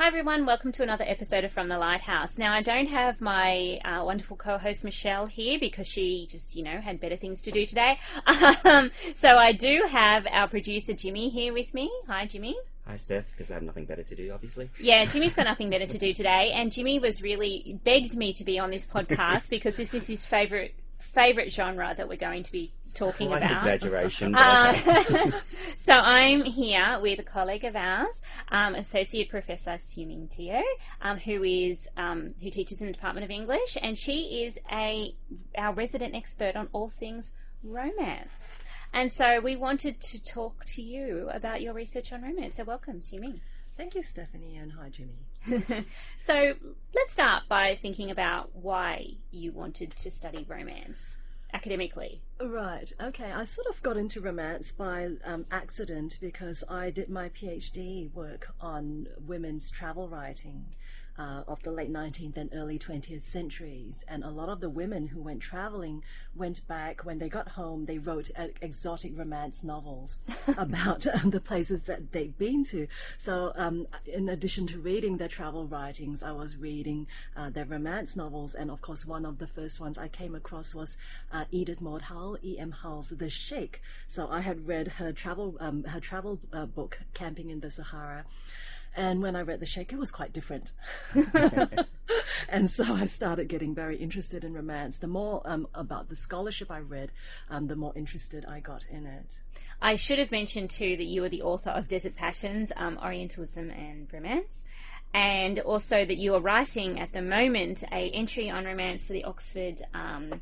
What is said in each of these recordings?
Hi everyone, welcome to another episode of From the Lighthouse. Now I don't have my uh, wonderful co-host Michelle here because she just, you know, had better things to do today. Um, so I do have our producer Jimmy here with me. Hi Jimmy. Hi Steph, because I have nothing better to do, obviously. Yeah, Jimmy's got nothing better to do today, and Jimmy was really begged me to be on this podcast because this is his favourite favourite genre that we're going to be talking Slight about. exaggeration. Uh, okay. so I'm here with a colleague of ours, um, Associate Professor Hsu-Ming Teo, um, who is um, who teaches in the Department of English, and she is a our resident expert on all things romance. And so we wanted to talk to you about your research on romance. So welcome, Hsu-Ming. Thank you, Stephanie, and hi, Jimmy. so let's start by thinking about why you wanted to study romance academically. Right, okay. I sort of got into romance by um, accident because I did my PhD work on women's travel writing. Uh, of the late 19th and early 20th centuries. And a lot of the women who went traveling went back, when they got home, they wrote uh, exotic romance novels about um, the places that they'd been to. So, um, in addition to reading their travel writings, I was reading uh, their romance novels. And of course, one of the first ones I came across was uh, Edith Maud Hull, E.M. Hull's The Sheik. So I had read her travel, um, her travel uh, book, Camping in the Sahara. And when I read The Shaker, it was quite different. and so I started getting very interested in romance. The more um, about the scholarship I read, um, the more interested I got in it. I should have mentioned too that you are the author of Desert Passions, um, Orientalism and Romance, and also that you are writing at the moment a entry on romance for the Oxford um,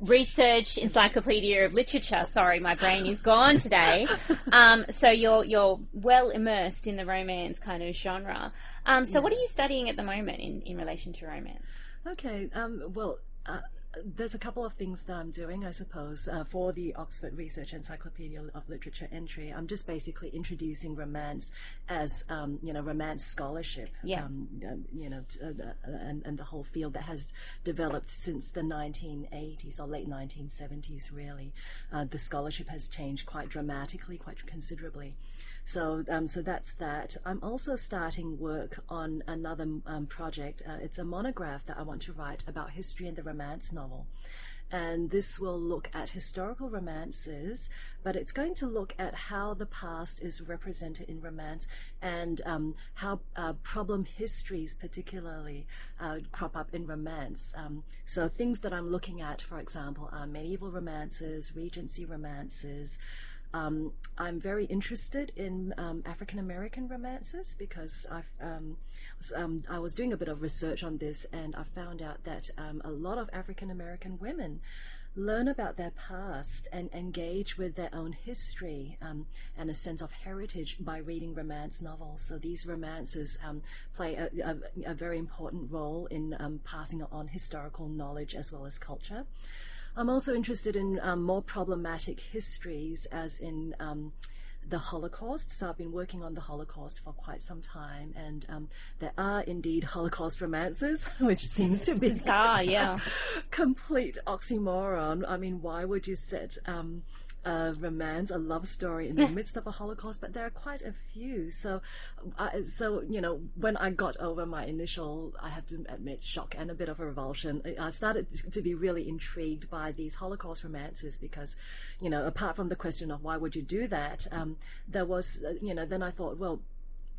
Research. Encyclopedia of Literature. Sorry, my brain is gone today. Um, so you're you're well immersed in the romance kind of genre. Um, so what are you studying at the moment in, in relation to romance? Okay, um, well, uh, there's a couple of things that I'm doing, I suppose, uh, for the Oxford Research Encyclopedia of Literature entry. I'm just basically introducing romance as, um, you know, romance scholarship. Yeah. Um, um, you know, t- uh, uh, and, and the whole field that has developed since the 1980s or late 1970s, really. Uh, the scholarship has changed quite dramatically, quite considerably. So, um, so that's that. I'm also starting work on another um, project. Uh, it's a monograph that I want to write about history and the romance novel. And this will look at historical romances, but it's going to look at how the past is represented in romance and um, how uh, problem histories, particularly, uh, crop up in romance. Um, so things that I'm looking at, for example, are medieval romances, Regency romances, um, I'm very interested in um, African American romances because um, um, I was doing a bit of research on this and I found out that um, a lot of African American women learn about their past and engage with their own history um, and a sense of heritage by reading romance novels. So these romances um, play a, a, a, very important role in um, passing on historical knowledge as well as culture. I'm also interested in um, more problematic histories, as in um, the Holocaust. So I've been working on the Holocaust for quite some time, and um, there are indeed Holocaust romances, which seems to be Bizarre, yeah. complete oxymoron. I mean, why would you set um, a romance, a love story in the midst of a Holocaust? But there are quite a few. So, I, so you know, when I got over my initial, I have to admit, shock and a bit of a revulsion, I started to be really intrigued by these Holocaust romances because, you know, apart from the question of why would you do that, um, there was, uh, you know, then I thought, well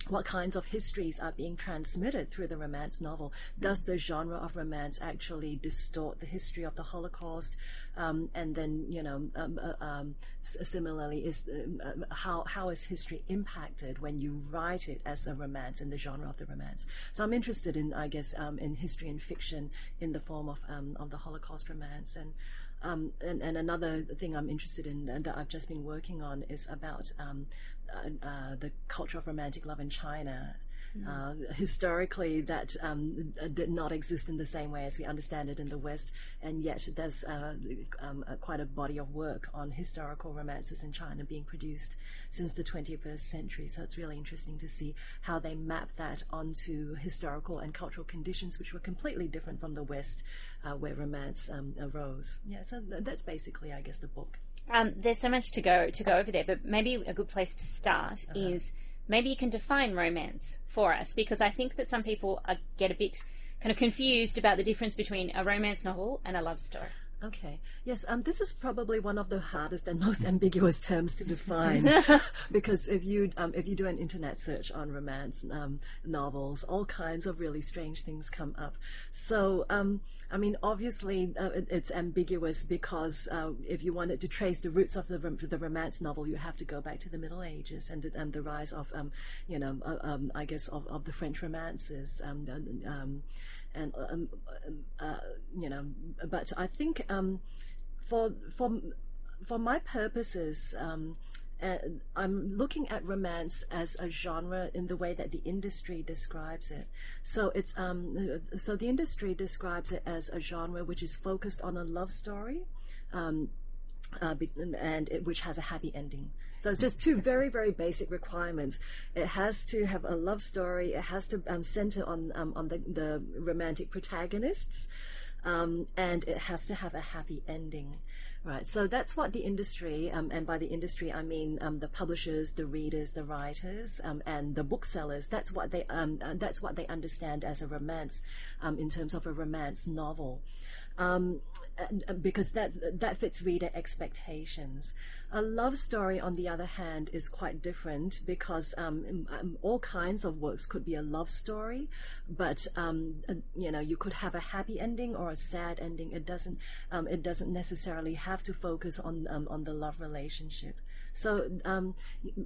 what kinds of histories are being transmitted through the romance novel? Does the genre of romance actually distort the history of the Holocaust? Um, and then, you know, um, uh, um, similarly, is uh, how how is history impacted when you write it as a romance in the genre of the romance? So I'm interested in, I guess, um, in history and fiction in the form of um, of the Holocaust romance and. Um, and, and, another thing I'm interested in and that I've just been working on is about um, uh, uh, the culture of romantic love in China. Uh, historically, that um, did not exist in the same way as we understand it in the West, and yet there's uh, um, quite a body of work on historical romances in China being produced since the 21st century. So it's really interesting to see how they map that onto historical and cultural conditions, which were completely different from the West, uh, where romance um, arose. Yeah, so th- that's basically, I guess, the book. Um, there's so much to go to go over there, but maybe a good place to start Uh-huh. is maybe you can define romance for us because I think that some people uh, get a bit kind of confused about the difference between a romance novel and a love story. Okay. Yes, um, this is probably one of the hardest and most ambiguous terms to define because if you um, if you do an internet search on romance um, novels, all kinds of really strange things come up. So, um, I mean, obviously, uh, it, it's ambiguous because uh, if you wanted to trace the roots of the the romance novel, you have to go back to the Middle Ages and the, and the rise of, um, you know, uh, um, I guess of, of the French romances. Um, um, and um, uh, you know, but I think um, for for for my purposes, um, uh, I'm looking at romance as a genre in the way that the industry describes it. So it's um, so the industry describes it as a genre which is focused on a love story. Um, uh, and it, which has a happy ending. So it's just two very, very basic requirements. It has to have a love story. It has to um, center on um, on the, the romantic protagonists, um, and it has to have a happy ending. Right. So that's what the industry, um, and by the industry I mean um, the publishers, the readers, the writers, um, and the booksellers. That's what they uh, that's what they understand as a romance, in terms of a romance novel. Um, because that that fits reader expectations. A love story, on the other hand, is quite different because um, um, all kinds of works could be a love story, but um, uh, you know you could have a happy ending or a sad ending. It doesn't um, it doesn't necessarily have to focus on um, on the love relationship. So, um,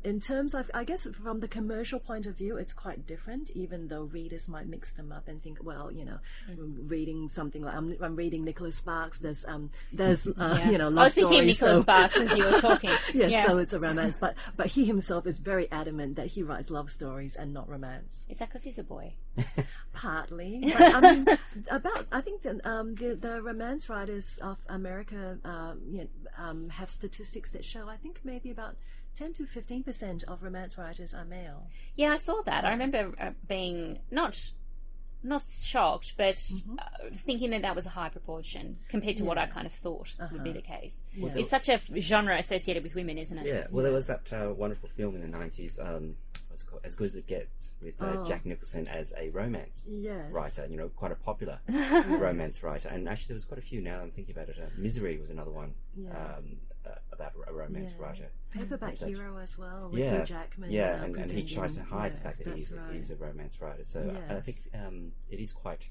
in terms of, I guess, from the commercial point of view, it's quite different. Even though readers might mix them up and think, well, you know, mm. reading something like I'm, I'm, reading Nicholas Sparks. There's, um, there's, uh, yeah. you know, love I was thinking stories, Nicholas so, Sparks as you were talking. yes, yeah. so it's a romance, but but he himself is very adamant that he writes love stories and not romance. Is that because he's a boy? Partly, but, I mean, about I think that um, the the romance writers of America, uh, you know, um, have statistics that show I think maybe about 10 to 15% of romance writers are male. Yeah, I saw that. I remember uh, being not not shocked, but mm-hmm. uh, thinking that that was a high proportion compared to yeah. what I kind of thought uh-huh. would be uh-huh. the case. Yeah. It's such a genre associated with women, isn't it? Yeah. Well, there was that uh, wonderful film in the 90s. Um, what's it called? As Good as It Gets, with uh, oh. Jack Nicholson as a romance yes. writer. You know, quite a popular romance writer. And actually, there was quite a few. Now I'm thinking about it. Uh, Misery was another one. Yeah. Um, uh, about a romance yeah. writer. Paperback Hero as well, with yeah. Hugh Jackman. Yeah, and, and, he tries to hide yes, the fact that he's, right. he's a romance writer. So yes. I, I, think um, it is quite.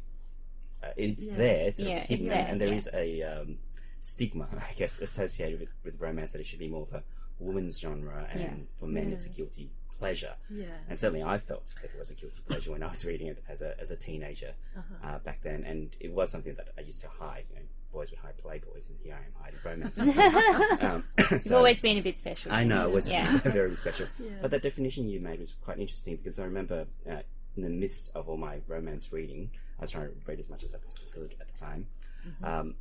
Uh, it's yes. there, it's yeah, hidden, it's there, and there yeah. is a um, stigma, I guess, associated with, with romance that it should be more of a woman's genre, and yeah. for men it's a guilty pleasure. Yeah. And certainly I felt that it was a guilty pleasure when I was reading it as a, as a teenager uh-huh. uh, back then. And it was something that I used to hide. You know, boys would hide playboys, and here I am hiding romance. um, so, You've always been a bit special. I know, it was yeah. very special. Yeah. But that definition you made was quite interesting because I remember uh, in the midst of all my romance reading, I was trying to read as much as I possibly could at the time. Mm-hmm. Um,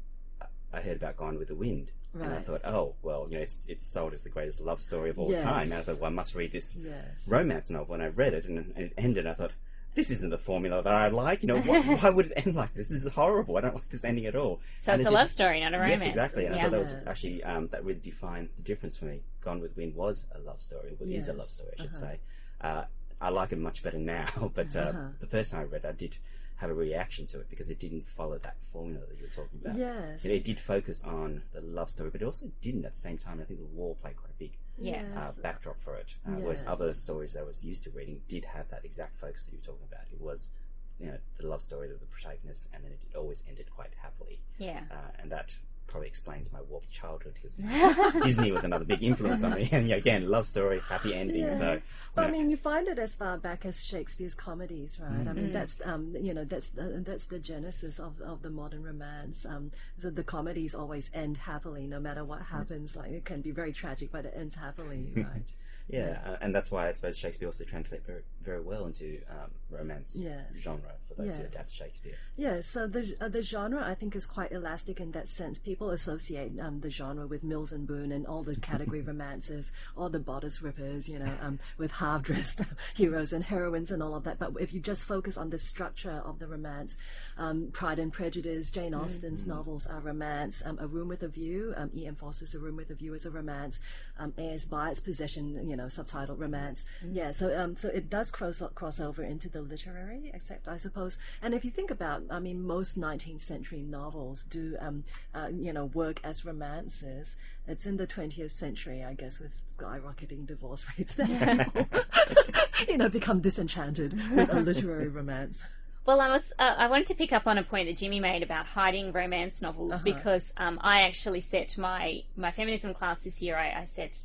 I heard about Gone with the Wind. Right. And I thought, oh, well, you know, it's, it's sold as the greatest love story of all yes. time. And I thought, well, I must read this yes. romance novel. And I read it and, and it ended. I thought, this isn't the formula that I like. You know, why, why would it end like this? This is horrible. I don't like this ending at all. So and it's it a love story, not a romance. Yes, exactly. And. I thought that was actually um, that really defined the difference for me. Gone with Wind was a love story. Well, yes. is a love story, I should uh-huh. say. Uh, I like it much better now, but uh, uh-huh. the first time I read, it, I did have a reaction to it because it didn't follow that formula that you were talking about. Yes. it did focus on the love story, but it also didn't at the same time. I think the war played quite a big yes. uh, backdrop for it. Uh, yes. Whereas other stories I was used to reading did have that exact focus that you were talking about. It was you know the love story of the protagonist, and then it always ended quite happily. Yeah, uh, and that probably explains my warped childhood because Disney was another big influence on me. And again, love story, happy ending. Yeah. So, well, I mean, you find it as far back as Shakespeare's comedies, right? Mm. I mean, mm. that's um, you know, that's uh, that's the genesis of, of the modern romance. Um, so the comedies always end happily, no matter what happens. Like it can be very tragic, but it ends happily, right? Yeah, uh, and that's why I suppose Shakespeare also translates very, very well into um, romance yes. genre for those yes. who adapt Shakespeare. Yeah, so the uh, the genre I think is quite elastic in that sense. People associate um, the genre with Mills and Boon and all the category romances, all the bodice rippers, you know, um, with half dressed heroes and heroines and all of that. But if you just focus on the structure of the romance, um, Pride and Prejudice, Jane Austen's mm-hmm. novels are romance. Um, a Room with a View, um, E.M. Forster's A Room with a View is a romance. Um, A.S. Byatt's possession you know, subtitled romance. Mm-hmm. Yeah, so um, so it does cross cross over into the literary, except I suppose. And if you think about, I mean, most 19th century novels do, um, uh, you know, work as romances. It's in the 20th century, I guess, with skyrocketing divorce rates, you know, become disenchanted with a literary romance. Well, I was uh, I wanted to pick up on a point that Jimmy made about hiding romance novels uh-huh. because um, I actually set my my feminism class this year. I, I, set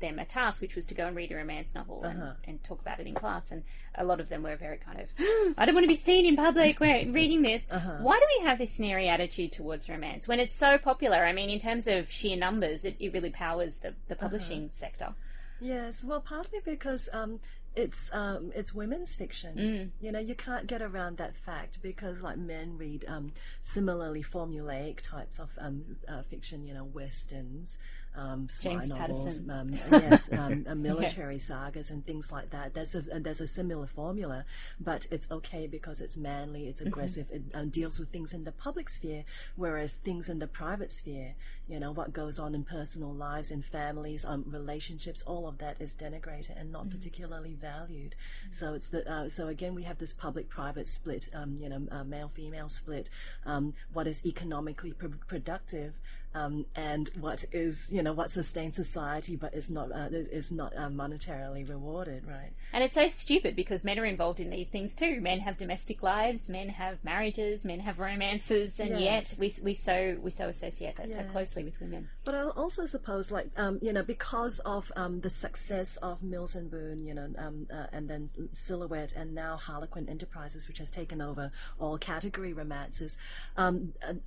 them a task, which was to go and read a romance novel uh-huh. and, and, talk about it in class. And a lot of them were very kind of, I don't want to be seen in public reading this. Uh-huh. Why do we have this sneery attitude towards romance when it's so popular? I mean, in terms of sheer numbers, it, it really powers the, the publishing uh-huh. sector. Yes, well, partly because um, it's um, it's women's fiction. Mm. You know, you can't get around that fact because like men read um, similarly formulaic types of um, uh, fiction. You know, westerns, um, James novels, um, yes, um, uh, military sagas and things like that. There's a, there's a similar formula, but it's okay because it's manly, it's mm-hmm. aggressive, mm-hmm. it um, deals with things in the public sphere, whereas things in the private sphere, you know, what goes on in personal lives, in families, um, relationships, all of that is denigrated and not mm-hmm. particularly valued. Mm-hmm. So it's the uh, so again we have this public-private split, um, you know, uh, male-female split. what is economically pr- productive um, and what is you know what sustains society but is not uh, is not uh, monetarily rewarded right and it's so stupid because men are involved in these things too men have domestic lives men have marriages men have romances and yes. yet we, we so we so associate that yes. so closely with women but I also suppose like um, you know because of um, the success of Mills and Boon you know um, uh, and then Silhouette and now Harlequin Enterprises which has taken over all category romances uh,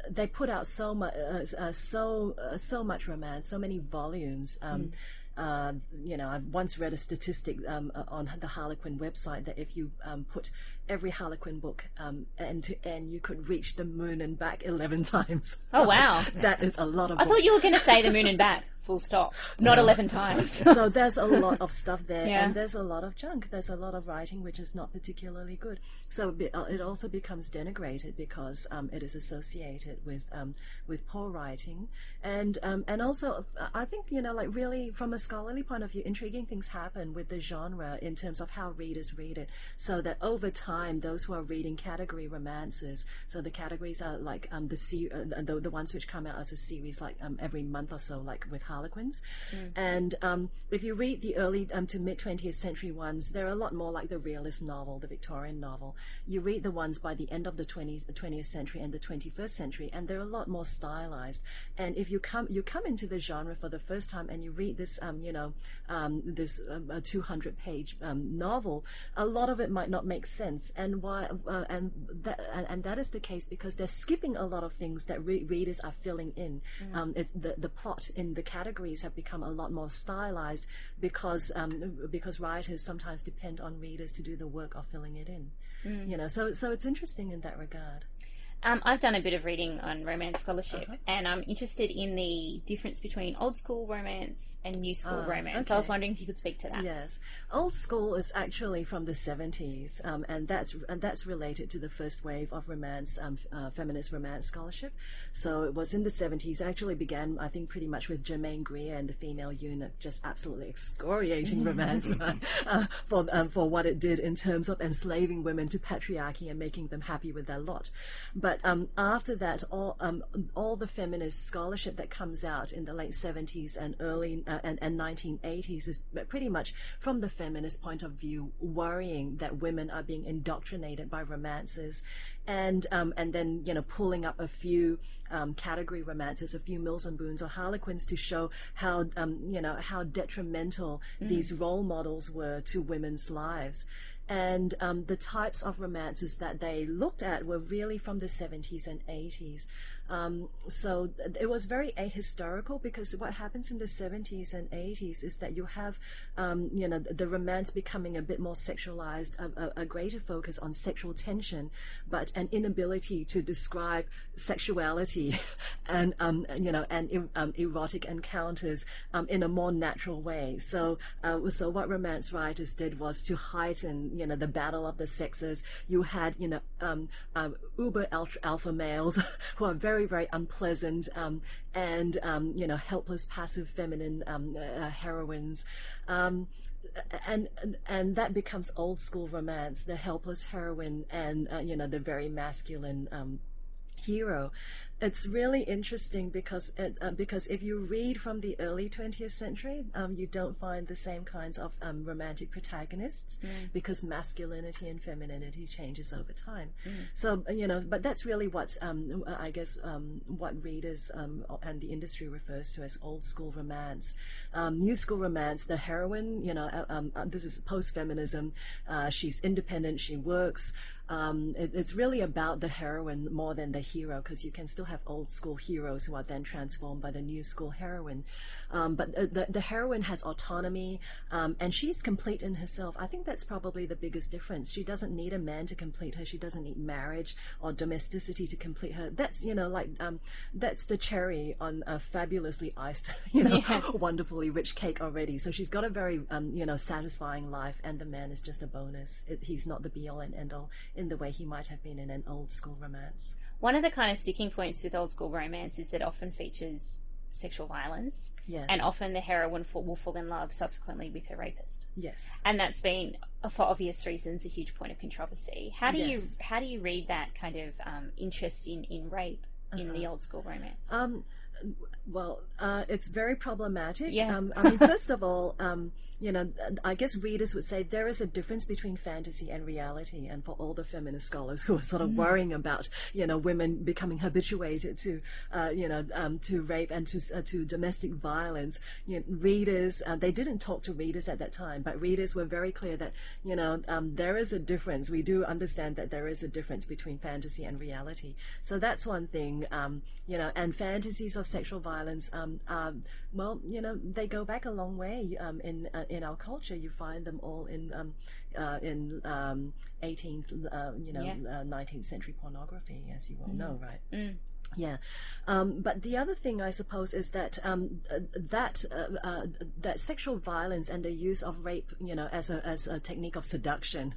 they put out so much uh, uh, so so uh, so much romance, so many volumes. Um, mm. Uh, you know, I've once read a statistic um, on the Harlequin website that if you um, put every Harlequin book um, end to end, you could reach the moon and back 11 times. Oh, wow. that is a lot of I books. thought you were going to say the moon and back, full stop. Not 11 times. so there's a lot of stuff there, yeah. and there's a lot of junk. There's a lot of writing which is not particularly good. So uh, it also becomes denigrated because um, it is associated with um, with poor writing, and um, and also I think you know like really from a scholarly point of view, intriguing things happen with the genre in terms of how readers read it. So that over time time, those who are reading category romances, so the categories are like um, the, se- uh, the the ones which come out as a series, like um, every month or so, like with Harlequins. Mm. And um, if you read the early um, to mid 20th century ones, they're a lot more like the realist novel, the Victorian novel. You read the ones by the end of the 20th, 20th century and the 21st century, and they're a lot more stylized. And if you come you come into the genre for the first time and you read this, um, you know, um, this 200 page novel, a lot of it might not make sense and why uh, and that and, that is the case because they're skipping a lot of things that re- readers are filling in. Mm. Um, it's the the plot in the categories have become a lot more stylized because um, because writers sometimes depend on readers to do the work of filling it in. Mm. You know, so so it's interesting in that regard. Um, I've done a bit of reading on romance scholarship, uh-huh. and I'm interested in the difference between old school romance and new school uh, romance. Okay. So I was wondering if you could speak to that. Yes, old school is actually from the 70s, um, and that's and that's related to the first wave of romance, um, uh, feminist romance scholarship. So it was in the 70s. Actually, began I think pretty much with Germaine Greer and the female eunuch, just absolutely excoriating romance uh, for um, for what it did in terms of enslaving women to patriarchy and making them happy with their lot. But but um, after that, all um, all the feminist scholarship that comes out in the late 70s and early uh, and, and 1980s is pretty much from the feminist point of view, worrying that women are being indoctrinated by romances, and um, and then you know pulling up a few um, category romances, a few Mills and Boons or Harlequins to show how um, you know how detrimental mm. these role models were to women's lives. And um, the types of romances that they looked at were really from the 70s and 80s. Um, so it was very ahistorical because what happens in the 70s and 80s is that you have, um, you know, the romance becoming a bit more sexualized, a, a, greater focus on sexual tension, but an inability to describe sexuality and, um, you know, and um, erotic encounters um, in a more natural way. So, uh, so what romance writers did was to heighten, you know, the battle of the sexes. You had, you know, um, uber alpha males who are very very, unpleasant um, and um, you know helpless, passive, feminine um, uh, heroines. Um, and, and and that becomes old school romance, the helpless heroine and uh, you know the very masculine um, hero it's really interesting because it, uh, because if you read from the early 20th century, um, you don't find the same kinds of um, romantic protagonists mm. because masculinity and femininity changes over time. Mm. So you know, but that's really what um, I guess um, what readers um, and the industry refers to as old school romance. Um, new school romance, the heroine, you know, uh, uh, this is post feminism. Uh, she's independent. She works. Um, it, it's really about the heroine more than the hero because you can still have old school heroes who are then transformed by the new school heroine. Um, but the, the heroine has autonomy um, and she's complete in herself. I think that's probably the biggest difference. She doesn't need a man to complete her. She doesn't need marriage or domesticity to complete her. That's you know like um, that's the cherry on a fabulously iced, you know, yeah. wonderfully rich cake already. So she's got a very um, you know satisfying life, and the man is just a bonus. It, he's not the be all and end all in the way he might have been in an old school romance. One of the kind of sticking points with old school romance is that often features sexual violence. Yes. And often the heroine will fall in love subsequently with her rapist. Yes. And that's been, for obvious reasons, a huge point of controversy. How do yes. you how do you read that kind of um, interest in in rape uh-huh. in the uh-huh. old school romance? Um, well, uh, it's very problematic. Yeah. Um, I mean, first of all, um, you know, I guess readers would say there is a difference between fantasy and reality. And for all the feminist scholars who are sort of mm. worrying about, you know, women becoming habituated to, uh, you know, um, to rape and to uh, to domestic violence, you know, readers uh, they didn't talk to readers at that time, but readers were very clear that, you know, um, there is a difference. We do understand that there is a difference between fantasy and reality. So that's one thing, um, you know, and fantasies of sexual violence, um, um, well, you know, they go back a long way um, in uh, in our culture, you find them all in um, uh, in um, 18th, uh, you know, yeah. 19th uh, century pornography, as you well mm. know, right? Mm. Yeah, um, but the other thing I suppose is that um, that uh, uh, that sexual violence and the use of rape, you know, as a as a technique of seduction,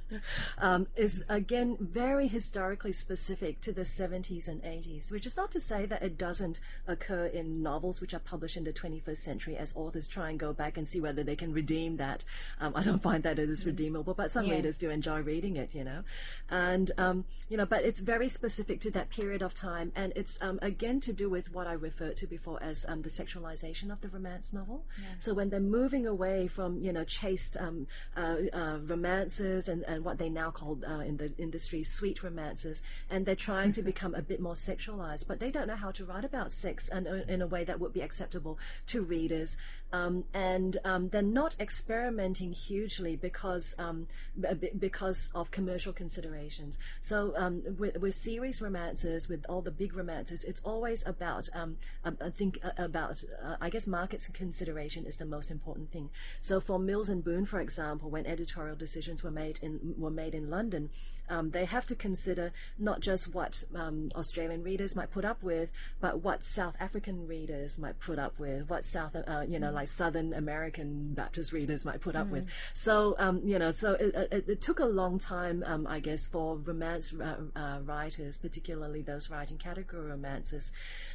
um, is again very historically specific to the 70s and 80s. Which is not to say that it doesn't occur in novels which are published in the 21st century, as authors try and go back and see whether they can redeem that. Um, I don't find that it is redeemable, but some yeah. readers do enjoy reading it, you know, and um, you know, but it's very specific to that period of time, and it's um, again to do with what I referred to before as um, the sexualization of the romance novel. Yeah. So when they're moving away from you know chaste um, uh, uh, romances and, and what they now call uh, in the industry sweet romances, and they're trying to become a bit more sexualized, but they don't know how to write about sex and uh, in a way that would be acceptable to readers. Um, and um, they're not experimenting hugely because um, b- because of commercial considerations. So um, with, with, series romances, with all the big romances, it's always about um, I think uh, about uh, I guess markets consideration is the most important thing. So for Mills and Boon, for example, when editorial decisions were made in were made in London, um, they have to consider not just what um, Australian readers might put up with, but what South African readers might put up with, what South, uh, you know, mm. like Southern American Baptist readers might put up mm. with. So, um, you know, so it, it, it, took a long time, um, I guess, for romance uh, uh, writers, particularly those writing category romances,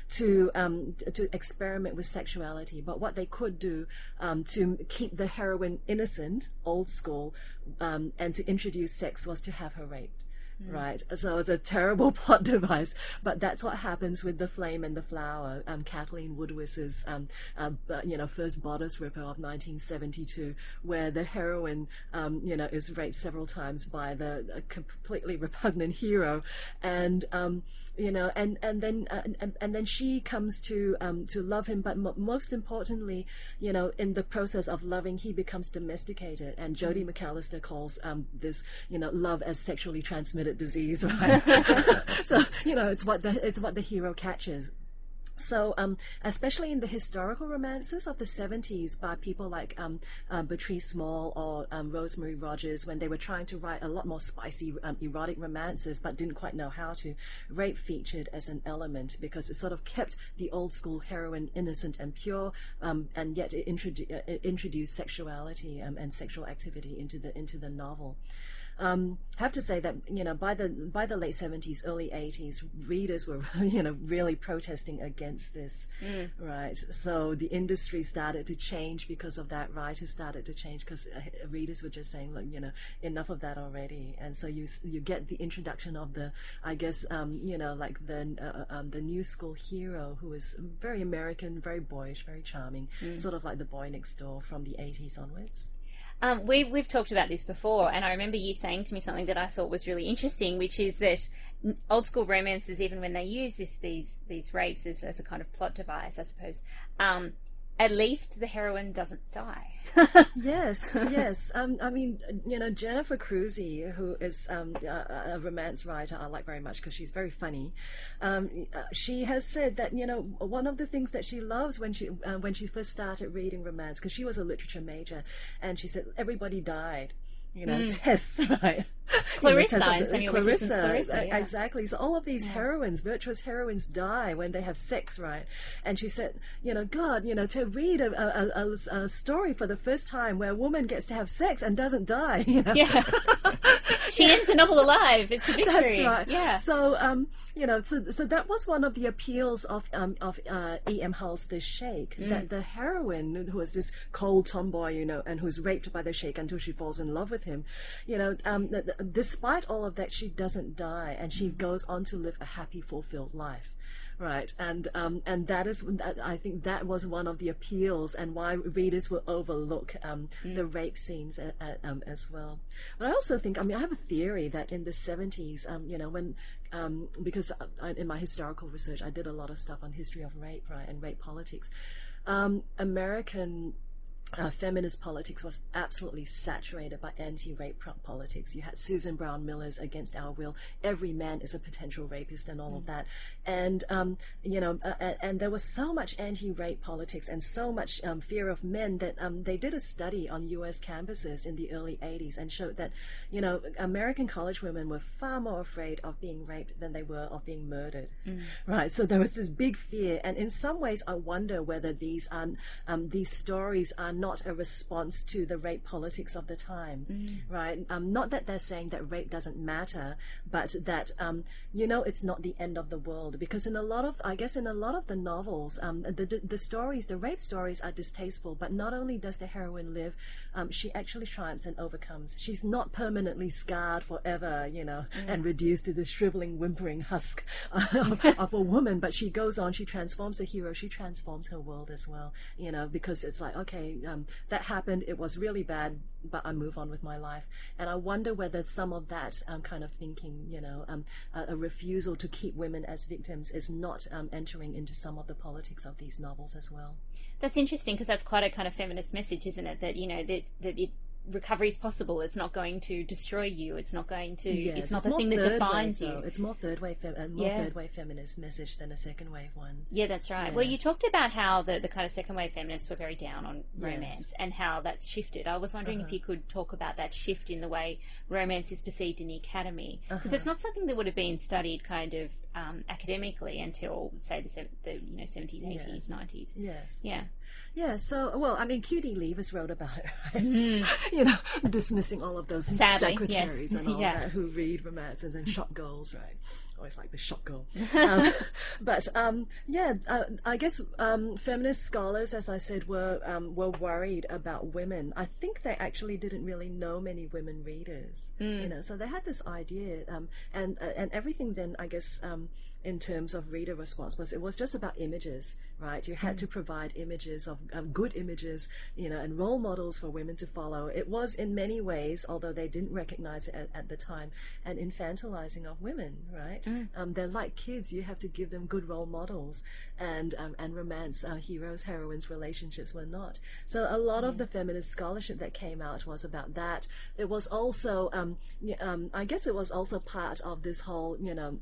to um, to experiment with sexuality, but what they could do um, to keep the heroine innocent, old school, um, and to introduce sex was to have her raped. Mm. Right, so it's a terrible plot device, but that's what happens with the flame and the flower. Um, Kathleen Woodiwiss's, um, uh, you know, first bodice ripper of 1972, where the heroine, um, you know, is raped several times by the completely repugnant hero, and um, you know, and and then uh, and, and then she comes to um, to love him, but most importantly, you know, in the process of loving, he becomes domesticated, and Jodi mm. McAlister calls um, this, you know, love as sexually transmitted disease, right? so you know, it's what the it's what the hero catches. So, um, especially in the historical romances of the 70s by people like um, uh, Small or um, Rosemary Rogers, when they were trying to write a lot more spicy um, erotic romances but didn't quite know how to, rape featured as an element because it sort of kept the old school heroine innocent and pure, um, and yet it, introdu- it introduced sexuality um, and sexual activity into the into the novel. Um, have to say that you know by the by the late seventies, early eighties, readers were you know really protesting against this, Mm. right? So the industry started to change because of that. Writers started to change because uh, readers were just saying, look, you know, enough of that already. And so you you get the introduction of the, I guess, um, you know, like the uh, um, the new school hero who is very American, very boyish, very charming, sort of like the boy next door from the eighties onwards. Um, we've we've talked about this before, and I remember you saying to me something that I thought was really interesting, which is that old school romances, even when they use this these these rapes as, as a kind of plot device, I suppose, um, at least the heroine doesn't die. Yes, yes. Um, I mean, you know, Jennifer Crusie, who is um, a, a romance writer, I like very much because she's very funny. Um, uh, she has said that you know one of the things that she loves when she uh, when she first started reading romance because she was a literature major, and she said everybody died. You know, Tess, right? Clarissa You know, Tess- Samuel Clarissa, Clarissa, yeah. exactly. So all of these heroines, virtuous heroines, die when they have sex, right? And she said, you know, God, you know, to read a, a, a, a story for the first time where a woman gets to have sex and doesn't die, you know. Yeah, she ends the novel alive. It's a victory. That's right. Yeah. So, um, you know, so so that was one of the appeals of um, of uh, E. M. Hull's The Sheik. Mm. That the heroine, who is this cold tomboy, you know, and who's raped by the sheikh until she falls in love with him, you know, um, th- th- despite all of that, she doesn't die, and she goes on to live a happy, fulfilled life. Right, and um, and that is, that, I think that was one of the appeals, and why readers will overlook um, the rape scenes a, a, um, as well. But I also think, I mean, I have a theory that in the seventies, um, you know, when um, because I, in my historical research, I did a lot of stuff on history of rape, right, and rape politics. Um, American uh, feminist politics was absolutely saturated by anti-rape politics. You had Susan Brownmiller's "Against Our Will," every man is a potential rapist, and all of that. And um, you know, uh, and, there was so much anti-rape politics and so much um, fear of men that um, they did a study on U.S. campuses in the early '80s and showed that you know American college women were far more afraid of being raped than they were of being murdered. Right. So there was this big fear, and in some ways, I wonder whether these are um, these stories are not a response to the rape politics of the time. Right. Um, not that they're saying that rape doesn't matter, but that um, you know it's not the end of the world. Because in a lot of, I guess, in a lot of the novels, um, the, the the stories, the rape stories, are distasteful. But not only does the heroine live, um, she actually triumphs and overcomes. She's not permanently scarred forever, you know, and reduced to this shriveling, whimpering husk of, of a woman. But she goes on. She transforms the hero. She transforms her world as well, you know, because it's like, okay, um, that happened. It was really bad, but I move on with my life. And I wonder whether some of that um, kind of thinking, you know, um, a, a refusal to keep women as victims is not um, entering into some of the politics of these novels as well. That's interesting because that's quite a kind of feminist message, isn't it? That you know that that it, recovery is possible. It's not going to destroy you. It's not going to. Yes, it's not the thing that defines wave, you. though. It's more third wave, fem- uh, more Yeah. third wave feminist message than a second wave one. Yeah, that's right. Yeah. Well, you talked about how the, the kind of second wave feminists were very down on Yes. romance and how that's shifted. I was wondering if Uh-huh. you could talk about that shift in the way romance is perceived in the academy. Because Uh-huh. it's not something that would have been studied kind of um, academically until, say, the, the you know 70s, 80s, 90s. Yes. Yeah. Yeah, so, well, I mean, QD Leavis wrote about it, right? Mm. you know, dismissing all of those Sadly, secretaries yes. and all Yeah. that who read romances and shop girls, right? Always like the shop girl. um, but um, yeah, uh, I guess um, feminist scholars, as I said, were um, were worried about women. I think they actually didn't really know many women readers, you know. So they had this idea, um, and uh, and everything. Then I guess um, in terms of reader response was it was just about images, right? You had to provide images of um, good images, you know, and role models for women to follow. It was in many ways, although they didn't recognize it at, at the time, an infantilizing of women, right? Um, they're like kids. You have to give them good role models, and um, and romance uh, heroes heroines relationships were not. So a lot of the feminist scholarship that came out was about that. It was also, um, um, I guess, it was also part of this whole, you know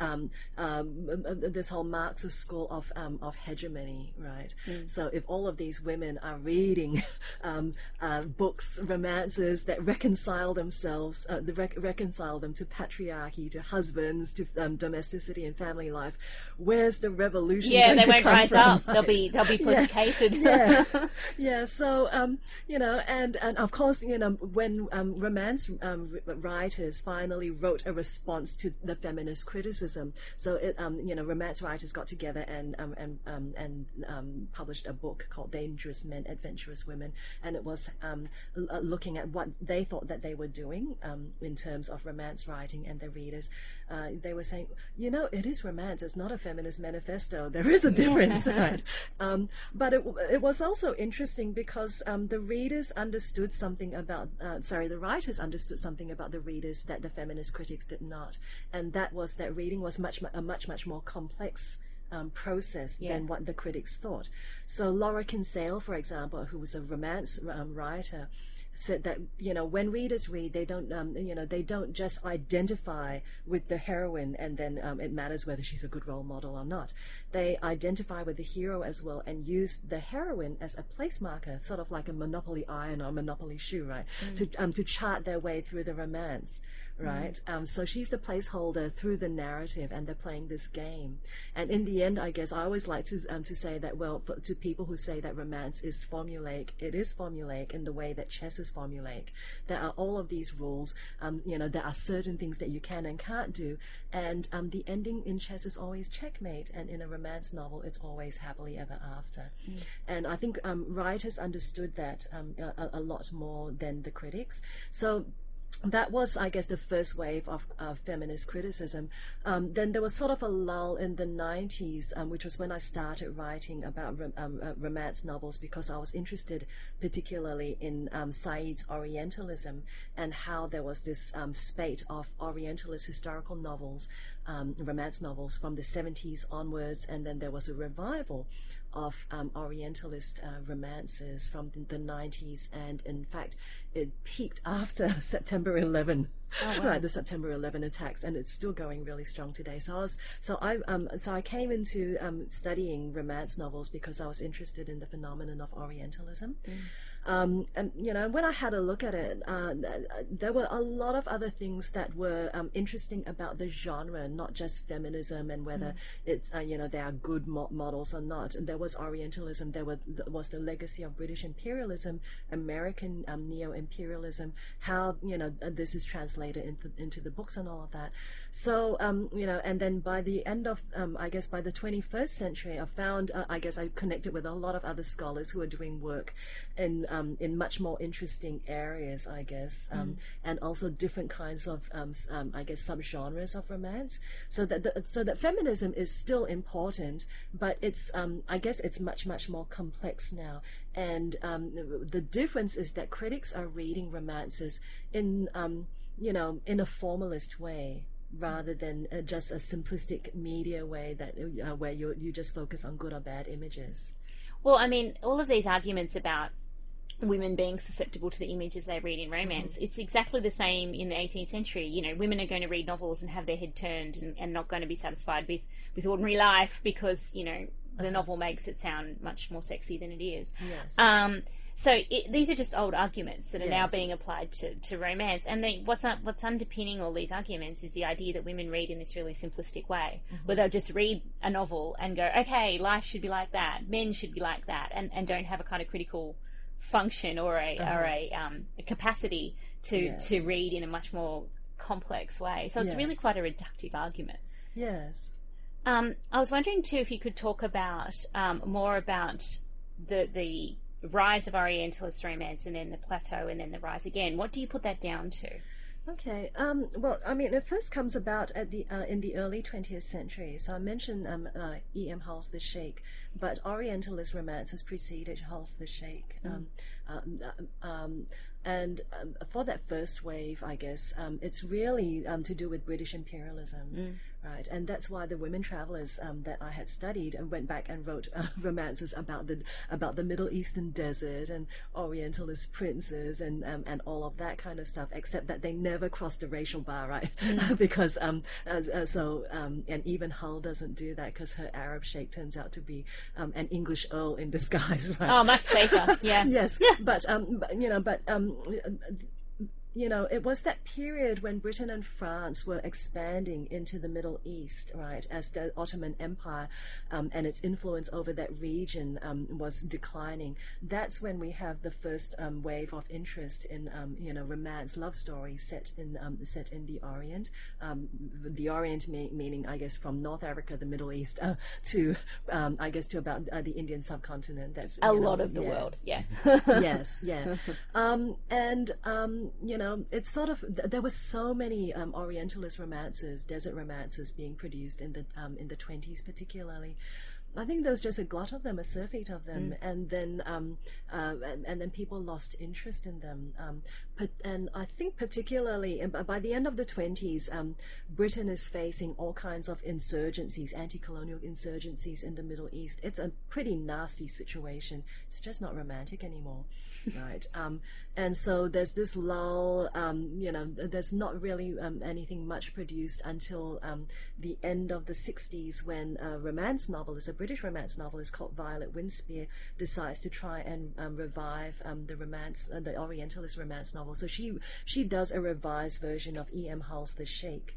um, um, this whole Marxist school of um, of hegemony, right? Mm. So if all of these women are reading um, uh, books, romances that reconcile themselves, uh, rec- reconcile them to patriarchy, to husbands, to um, domesticity and family life, where's the revolution? Yeah, they won't rise from, up. Right? They'll be they'll be placated. Yeah, yeah. yeah. So um, you know, and and of course, you know, when romance writers finally wrote a response to the feminist criticism criticism. So it, um, you know, romance writers got together and um, and um, and um, published a book called Dangerous Men, Adventurous Women, and it was um, uh, looking at what they thought that they were doing um, in terms of romance writing and their readers. Uh, they were saying, you know, it is romance. It's not a feminist manifesto. There is a difference, right? but it, it was also interesting because the readers understood something about, uh, sorry, the writers understood something about the readers that the feminist critics did not, and that was that reading was much a much much more complex um, process yeah. than what the critics thought. So Laura Kinsale, for example, who was a romance um, writer, said that you know when readers read, they don't um, you know they don't just identify with the heroine and then um, it matters whether she's a good role model or not. They identify with the hero as well and use the heroine as a place marker, sort of like a monopoly iron or monopoly shoe, right? Mm. To um, to chart their way through the romance right? Mm. Um, so she's the placeholder through the narrative, and they're playing this game. And in the end, I guess I always like to um, to say that well, for, to people who say that romance is formulaic, it is formulaic in the way that chess is formulaic. There are all of these rules. Um, you know, there are certain things that you can and can't do, and um, the ending in chess is always checkmate, and in a romance novel, it's always happily ever after. Mm. And I think um, writers understood that um, a, a lot more than the critics. So that was, I guess, the first wave of feminist criticism. Um, then there was sort of a lull in the 90s, um, which was when I started writing about um, uh, romance novels because I was interested particularly in um, Said's Orientalism and how there was this um, spate of Orientalist historical novels, um, romance novels from the 70s onwards, and then there was a revival of um, Orientalist uh, romances from the, the, 90s, and in fact, it peaked after September 11, oh, wow. right? The September 11 attacks, and it's still going really strong today. So I was, so I, um, so I came into um, studying romance novels because I was interested in the phenomenon of Orientalism. Mm. Um, and you know, when I had a look at it, uh, there were a lot of other things that were um, interesting about the genre, not just feminism and whether mm. it's uh, you know there are good mo- models or not. And there was Orientalism, there was, was the legacy of British imperialism, American um, neo-imperialism, how you know this is translated into into the books and all of that. So, um, you know, and then by the end of, um, I guess by the 21st century, I found, uh, I guess I connected with a lot of other scholars who are doing work in, um, in much more interesting areas, I guess, mm. and also different kinds of, um, um, I guess, subgenres of romance. So that, the, so that feminism is still important, but it's, I guess it's much, much more complex now. And the difference is that critics are reading romances in, you know, in a formalist way rather than uh, just a simplistic media way that uh, where you you just focus on good or bad images. Well, I mean, all of these arguments about women being susceptible to the images they read in romance, mm-hmm. it's exactly the same in the 18th century. You know, women are going to read novels and have their head turned and, and not going to be satisfied with, with ordinary life because, you know, the uh-huh. novel makes it sound much more sexy than it is. Yes. Um, so it, these are just old arguments that are yes. now being applied to, to romance. And they, what's what's underpinning all these arguments is the idea that women read in this really simplistic way, mm-hmm. where they'll just read a novel and go, okay, life should be like that, men should be like that, and, and don't have a kind of critical function or a uh-huh. or a, um, a capacity to yes. to read in a much more complex way. So it's yes. really quite a reductive argument. Yes. Um, I was wondering too if you could talk about um, more about the the rise of Orientalist romance and then the plateau and then the rise again. What do you put that down to? Okay. Um, well, I mean, it first comes about at the uh, in the early 20th century. So I mentioned um, uh, E. M. Hull's the Sheikh, but Orientalist romance has preceded Hull's the Sheikh. Mm. Um, um, um and um, for that first wave, I guess um, it's really um, to do with British imperialism, Mm. Right? And that's why the women travelers um, that I had studied and went back and wrote uh, romances about the about the Middle Eastern desert and Orientalist princes and um, and all of that kind of stuff. Except that they never crossed the racial bar, right? because um, uh, uh, so um, and even Hull doesn't do that because her Arab sheikh turns out to be um, an English earl in disguise, right? Oh, much safer. Yeah. yes, but um, you know, but um, you know, it was that period when Britain and France were expanding into the Middle East, right, as the Ottoman Empire um, and its influence over that region um, was declining. That's when we have the first um, wave of interest in, um, you know, romance, love stories set in um, set in the Orient. Um, the Orient me- meaning, I guess, from North Africa, the Middle East, uh, to, um, I guess, to about uh, the Indian subcontinent. That's A you know, lot of the yeah world. Yeah. yes, yeah. Um, and, um, you know, it's sort of, th- there were so many um, Orientalist romances, desert romances being produced in the, um, in the 20s particularly. I think there was just a glut of them, a surfeit of them, and then um, uh, and, and then people lost interest in them. Um, but, and I think particularly by- by the end of the twenties, um, Britain is facing all kinds of insurgencies, anti-colonial insurgencies in the Middle East. It's a pretty nasty situation. It's just not romantic anymore, right? Um, and so there's this lull. Um, you know, there's not really um, anything much produced until um, the end of the 60s when a romance novelist, a British romance novelist called Violet Winspear, decides to try and um, revive um, the romance, uh, the Orientalist romance novel. So she she does a revised version of E. M. Hull's The Sheik.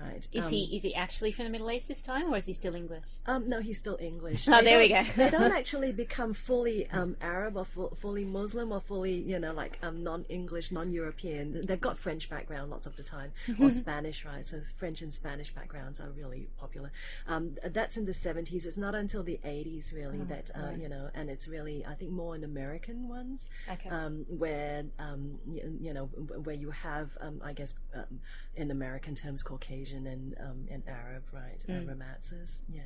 Right. Is Um, he is he actually from the Middle East this time, or is he still English? um, no, he's still English. Oh, They there we go. they don't actually become fully um, Arab or fu- fully Muslim or fully, you know, like um, non-English, non-European. They've got French background lots of the time, or Spanish, right? So French and Spanish backgrounds are really popular. Um, that's in the 70s. It's not until the 80s, really, that, uh, you know, and it's really, I think, more in American ones Okay. um, where um, you, you know where you have um, I guess um, in American terms Caucasian and um, and Arab right? Uh, romances yeah.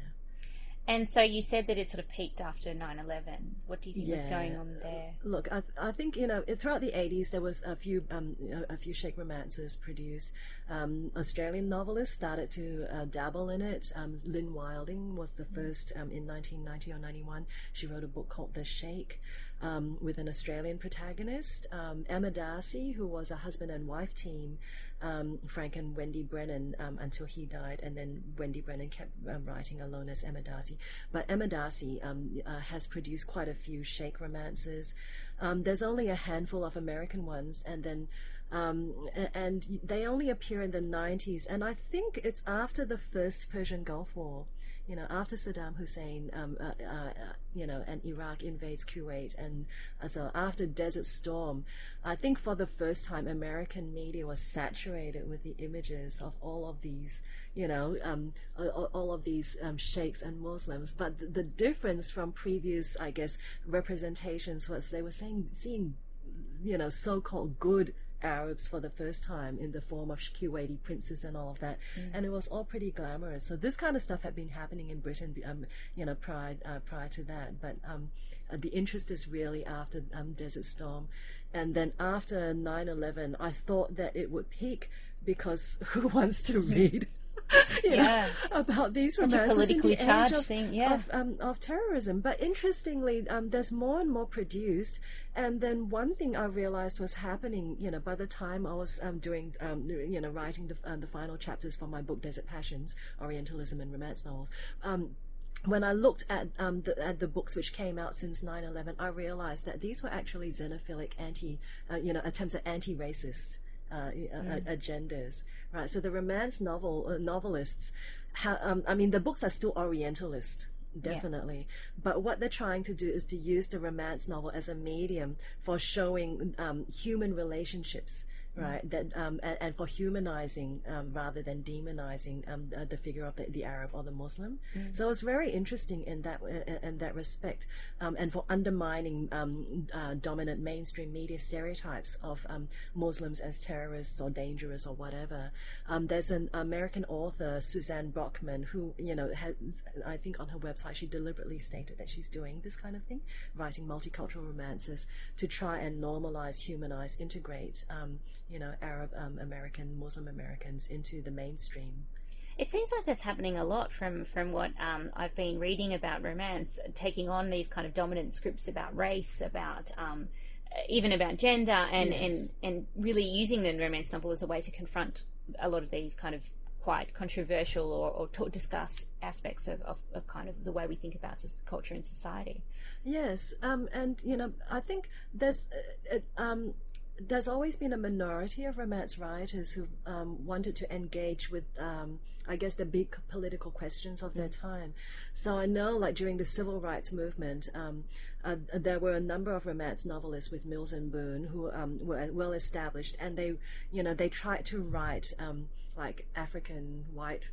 And so you said that it sort of peaked after 9/11. What do you think was going on there? look I, I think you know throughout the 80s there was a few um, a few Sheikh romances produced. Um, Australian novelists started to uh, dabble in it. Um, Lynn Wilding was the first um, in 1990 or 91 she wrote a book called The Sheikh um, with an Australian protagonist. Um, Emma Darcy who was a husband and wife team um, Frank and Wendy Brennan um, until he died, and then Wendy Brennan kept um, writing alone as Emma Darcy. But Emma Darcy um, uh, has produced quite a few Sheikh romances. Um, there's only a handful of American ones, and then um, and they only appear in the 90s. And I think it's after the first Persian Gulf War. You know, after Saddam Hussein, um, uh, uh, uh, you know, and Iraq invades Kuwait, and uh, so after Desert Storm, I think for the first time, American media was saturated with the images of all of these, you know, um, all, of these um, sheikhs and Muslims. But the, the difference from previous, I guess, representations was they were saying seeing, you know, so-called good Arabs for the first time in the form of Kuwaiti princes and all of that, and it was all pretty glamorous. So this kind of stuff had been happening in Britain, um, you know, prior uh, prior to that. But um, uh, the interest is really after um, Desert Storm, and then after 9/11, I thought that it would peak because who wants to read? you Yeah. know, about these Such romances politically in the charged age of, thing, yeah. of, um, of terrorism. But interestingly, um, there's more and more produced. And then one thing I realized was happening, you know, by the time I was um, doing, um, you know, writing the, um, the final chapters for my book, Desert Passions, Orientalism and Romance Novels, um, when I looked at um, the, at the books which came out since 9/11, I realized that these were actually xenophilic anti, uh, you know, attempts at anti-racist uh, uh, agendas, right? So the romance novel uh, novelists, ha- um, I mean, the books are still Orientalist, definitely, but what they're trying to do is to use the romance novel as a medium for showing um, human relationships. Right? That um, and, and, for humanizing um, rather than demonizing um, the, the, figure of the, the, Arab or the Muslim. Mm. So it's very interesting in that uh, in that respect, um, and for undermining um, uh, dominant mainstream media stereotypes of um, Muslims as terrorists or dangerous or whatever. there's an American author, Suzanne Brockmann who you know, has, I think on her website she deliberately stated that she's doing this kind of thing, writing multicultural romances to try and normalize, humanize, integrate you know, Arab um, American, Muslim Americans into the mainstream. It seems like that's happening a lot from from what um, I've been reading about romance, taking on these kind of dominant scripts about race, about um, even about gender, and, yes. and and really using the romance novel as a way to confront a lot of these kind of quite controversial or, or talk, discussed aspects of, of, of, kind of the way we think about culture and society. Yes, um, and you know, I think there's uh, um, there's always been a minority of romance writers who um, wanted to engage with, um, I guess, the big political questions of their time. So I know, like during the civil rights movement, um, uh, there were a number of romance novelists with Mills and Boon who um, were well established, and they, you know, they tried to write um, like African white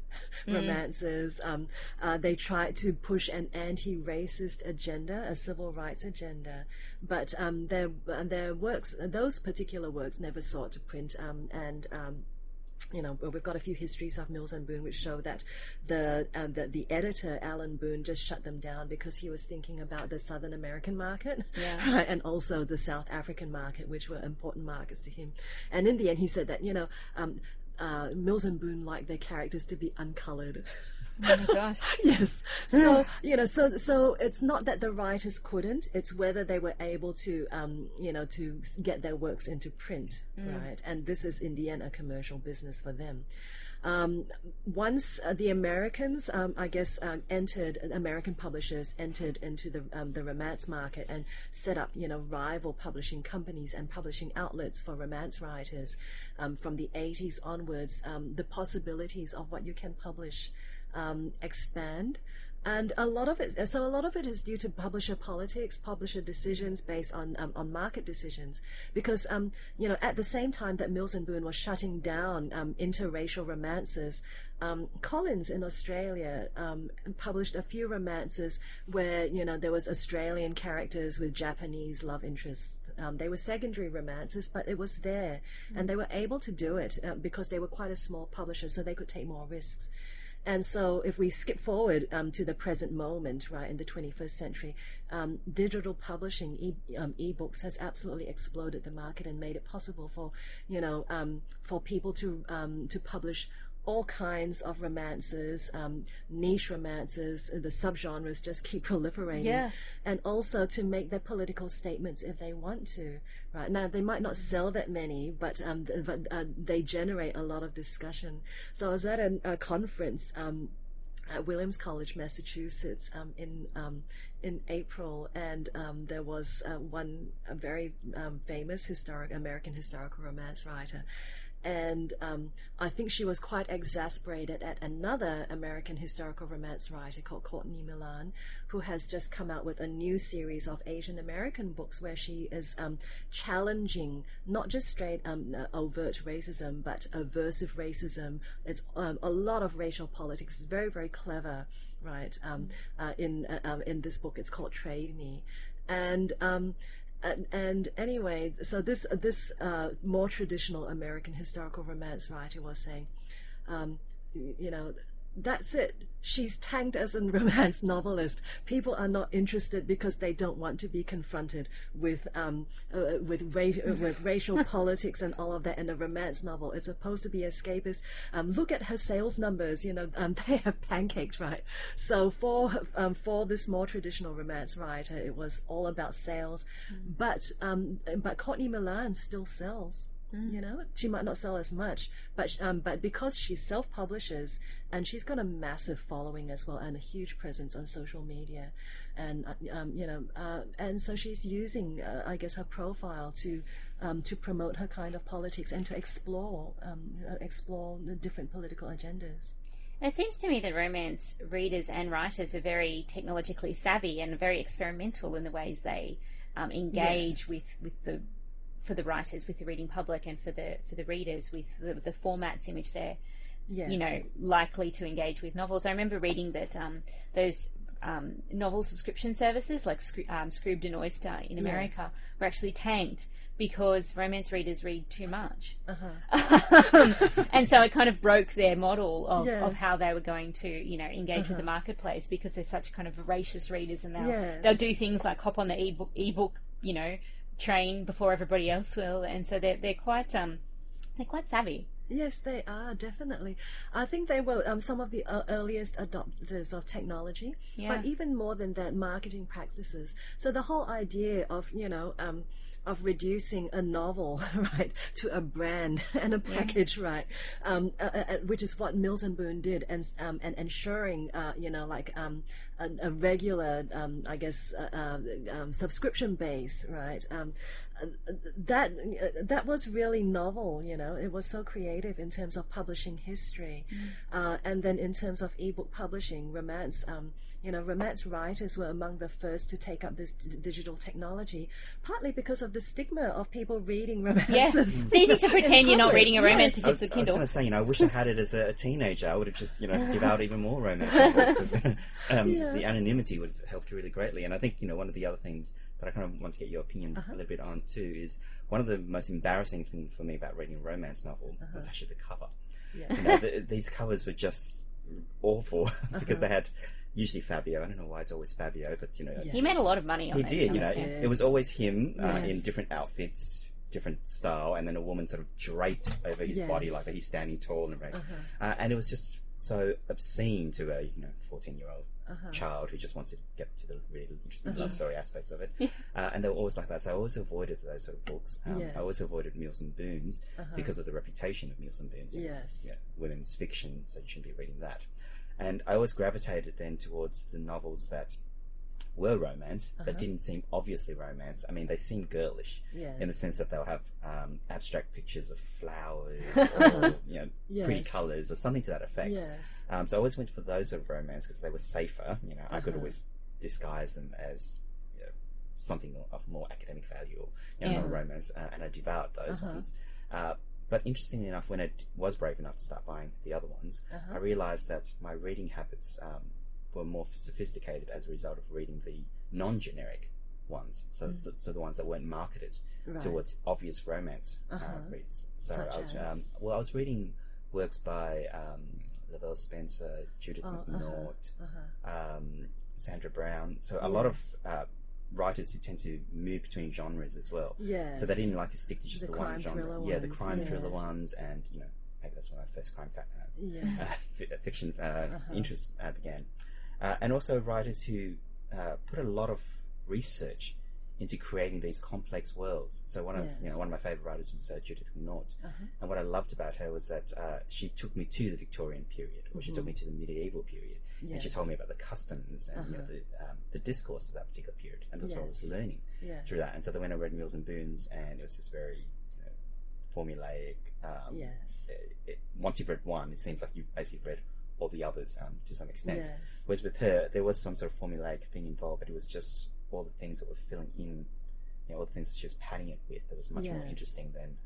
mm. romances. Um, uh, they tried to push an anti-racist agenda, a civil rights agenda, but um, their their works, those particular works, never sought to print. Um, and um, you know, we've got a few histories of Mills and Boon which show that the, um, the, the editor Alan Boon just shut them down because he was thinking about the Southern American market, yeah. right, and also the South African market, which were important markets to him. And in the end, he said that you know um, uh, Mills and Boon like their characters to be uncolored. Oh my gosh. yes. So, you know, so, so it's not that the writers couldn't, it's whether they were able to, um, you know, to get their works into print, mm. right? And this is in the end a commercial business for them. Um, once uh, the Americans, um, I guess, uh, entered American publishers entered into the um, the romance market and set up, you know, rival publishing companies and publishing outlets for romance writers. Um, from the 80s onwards, um, the possibilities of what you can publish expand. And a lot of it, so a lot of it is due to publisher politics, publisher decisions based on um, on market decisions. Because um, you know, at the same time that Mills and Boon was shutting down um, interracial romances, um, Collins in Australia um, published a few romances where you know there was Australian characters with Japanese love interests. Um, they were secondary romances, but it was there, mm-hmm. and they were able to do it uh, because they were quite a small publisher, so they could take more risks. And so, if we skip forward um, to the present moment, right, in the 21st century, um, digital publishing, e- um, books has absolutely exploded the market and made it possible for, you know, um, for people to um, to publish all kinds of romances, um, niche romances, the subgenres just keep proliferating. Yeah. And also to make their political statements if they want to. Right now, they might not sell that many, but um, but uh, they generate a lot of discussion. So I was at a, a conference. Um, at Williams College, Massachusetts, um, in um, in April, and um, there was uh, one a very um, famous historic American historical romance writer, and um, I think she was quite exasperated at another American historical romance writer called Courtney Milan, who has just come out with a new series of Asian American books where she is um, challenging not just straight um, overt racism, but aversive racism. It's um, a lot of racial politics. It's very, very clever, right? Um, uh, in uh, um, in this book, it's called Trade Me, and and, and, anyway, so this this uh, more traditional American historical romance writer was saying, um, you know, that's it. She's tanked as a romance novelist. People are not interested because they don't want to be confronted with um, uh, with ra- uh, with racial politics and all of that in a romance novel. It's supposed to be escapist. Um, look at her sales numbers. You know, um, they have pancaked, right? So for um, for this more traditional romance writer, it was all about sales. Mm. But um, but Courtney Milan still sells. Mm. You know, she might not sell as much, but um, but because she self publishes and she's got a massive following as well and a huge presence on social media, and um, you know, uh, and so she's using, uh, I guess, her profile to um, to promote her kind of politics and to explore um, explore the different political agendas. It seems to me that romance readers and writers are very technologically savvy and very experimental in the ways they um, engage yes. with, with the for the writers with the reading public and for the for the readers with the, the formats in which they're Yes. you know likely to engage with novels. I remember reading that um, those um, novel subscription services like um, Scribd and Oyster in America were actually tanked because romance readers read too much. Uh-huh. and so it kind of broke their model of, of how they were going to, you know, engage with Uh-huh. the marketplace because they're such kind of voracious readers and they'll Yes. they'll do things like hop on the ebook ebook, you know, train before everybody else will, and so they're they're quite um they're quite savvy. Yes, they are definitely. I think they were um, some of the uh, earliest adopters of technology, Yeah. but even more than that, marketing practices. So the whole idea of you know um, of reducing a novel right to a brand and a package right, um, uh, uh, uh, which is what Mills and Boon did, and um, and ensuring uh, you know like um, a, a regular um, I guess uh, uh, um, subscription base right. Um, uh, that uh, that was really novel. You know, it was so creative in terms of publishing history, uh, and then in terms of ebook publishing, romance. Um, you know, romance writers were among the first to take up this d- digital technology, partly because of the stigma of people reading Yes, romances. it's easy to pretend you're not reading a romance if I it's was, a I was going to say, you know, I wish I had it as a, a teenager. I would have just, you know, devoured even more romance novels 'cause, um, Yeah. the anonymity would have helped really greatly. And I think, you know, one of the other things that I kind of want to get your opinion Uh-huh. a little bit on too is one of the most embarrassing things for me about reading a romance novel Uh-huh. was actually the cover. Yeah. You know, the, these covers were just awful because Uh-huh. they had usually Fabio. I don't know why it's always Fabio, but you know, Yeah. He made a lot of money on he did. You know, covers, it, it was always him uh, Yes. in different outfits, different style, and then a woman sort of draped over his Yes. body like that. He's standing tall and erect, Uh-huh. uh, and it was just so obscene to a you know fourteen year old Uh-huh. child who just wants to get to the really interesting Mhm. love story aspects of it. uh, and they were always like that. So I always avoided those sort of books. Um, Yes. I always avoided Mills and Boons Uh-huh. because of the reputation of Mills and Boons. Yes. you know, women's fiction, so you shouldn't be reading that. And I always gravitated then towards the novels that were romance, but Uh-huh. didn't seem obviously romance. I mean, they seemed girlish Yes. in the sense that they'll have um, abstract pictures of flowers or you know pretty colours or something to that effect. Yes. Um, so I always went for those of romance because they were safer. You know, I could Uh-huh. always disguise them as you know, something of more academic value or you know, Yeah. not romance, uh, and I devoured those Uh-huh. ones. Uh, but interestingly enough, when I d- was brave enough to start buying the other ones, Uh-huh. I realized that my reading habits um, were more sophisticated as a result of reading the non-generic ones. So, so, so the ones that weren't marketed Mm. Right. towards obvious romance uh, Uh-huh. reads. So Such I was, as? um, well, I was reading works by um, LaVyrle Spencer, Judith Oh, uh-huh. McNaught, Uh-huh. um, Sandra Brown. So a lot of uh, writers who tend to move between genres as well. Yes. So they didn't like to stick to just The the, one genre. yeah, the crime yeah. thriller ones, and you know, maybe that's when my first crime fa- uh, Yeah. uh, fi- fiction uh, Uh-huh. interest uh, began. Uh, and also writers who uh, put a lot of research into creating these complex worlds. So one of you know one of my favorite writers was uh, Judith McNaught, Uh-huh. and what I loved about her was that uh, she took me to the Victorian period, or she took me to the medieval period, and she told me about the customs and you know, Uh-huh. the um, the discourse of that particular period, and that's what I was learning Yes. through that. And so then when I read Mills and Boons, and it was just very you know, formulaic. Um, Yes. it, it, once you've read one, it seems like you've basically read all the others um, to some extent. Yes. Whereas with her, there was some sort of formulaic thing involved, but it was just all the things that were filling in, you know, all the things that she was padding it with that was much more interesting than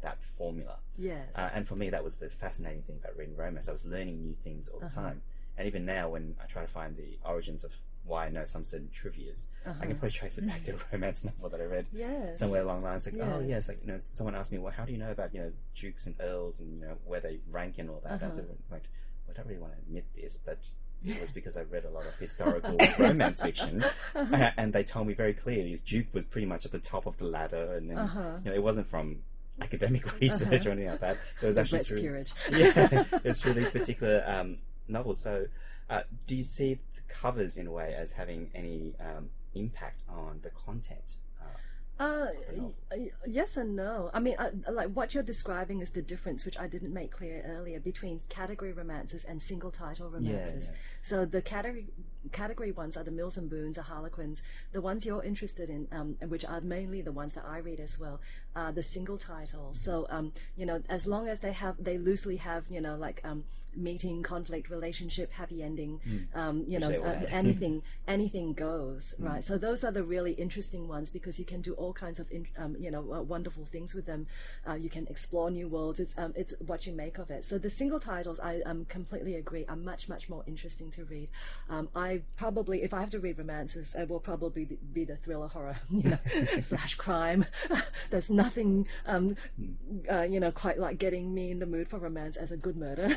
that formula. Yes. Uh, and for me, that was the fascinating thing about reading romance. I was learning new things all the Uh-huh. time. And even now, when I try to find the origins of why I know some certain trivias, I Uh-huh. can probably trace it back to a romance novel that I read Yes. somewhere along the lines. Like, oh Yes. yes, like you know, someone asked me, well, how do you know about you know dukes and earls and you know where they rank and all that? Uh-huh. said, well, wait, well, I don't really want to admit this, but it was because I read a lot of historical romance fiction, Uh-huh. uh, and they told me very clearly Duke was pretty much at the top of the ladder, and then Uh-huh. you know it wasn't from academic research or anything like that. It was actually Brett's through peerage. yeah, it's through these particular um, novels. So, uh, do you see the covers in a way as having any um, impact on the content? Uh, Uh, the novels? y- yes and no. I mean, I, like what you're describing is the difference, which I didn't make clear earlier, between category romances and single title romances. yeah. So the category category ones are the Mills and Boons, the Harlequins. The ones you're interested in, um, which are mainly the ones that I read as well, are the single titles. So um, you know, as long as they have, they loosely have, you know, like um, meeting, conflict, relationship, happy ending, um, you know, uh, anything, anything goes, Mm. right? So those are the really interesting ones because you can do all kinds of in, um, you know uh, wonderful things with them. Uh, you can explore new worlds. It's um, it's what you make of it. So the single titles, I um, completely agree, are much much more interesting to read. Um, I probably, if I have to read romances, it will probably be, be the thriller horror, you know, slash crime. There's nothing, um, uh, you know, quite like getting me in the mood for romance as a good murder.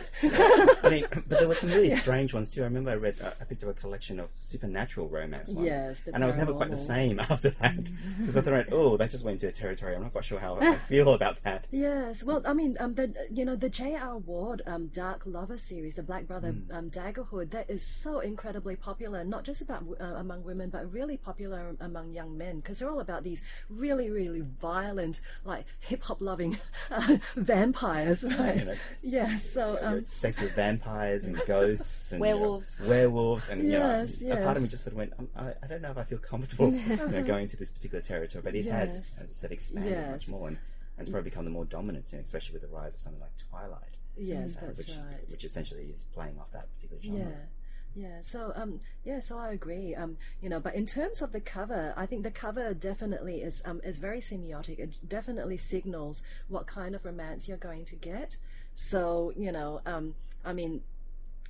I mean, but there were some really strange ones too. I remember I read, uh, I picked up a collection of supernatural romance ones, Yes, the and I was never quite the paranormals. same after that because I thought, oh, that just went into a territory. I'm not quite sure how I feel about that. Yes, well, I mean, um, the you know the J.R. Ward um, Dark Lover series, the Black Brother Hmm. um, Daggerhood, that is so incredibly popular, not just about uh, among women, but really popular among young men, because they're all about these really, really violent, like hip hop loving uh, vampires, right? You know, Yeah, so you know, um, sex with vampires and ghosts and you know, Werewolves. werewolves, and Yes, you know, a part of me just sort of went, um, I, I don't know if I feel comfortable you know, going to this particular territory, but it has, as I said, expanded Yes. much more and, and it's probably become the more dominant, you know, especially with the rise of something like Twilight, yes, uh, that's which, right. which essentially is playing off that particular genre. Yeah. Yeah, so um, yeah, so I agree. Um, you know, but in terms of the cover, I think the cover definitely is um is very semiotic. It definitely signals what kind of romance you're going to get. So you know, um, I mean,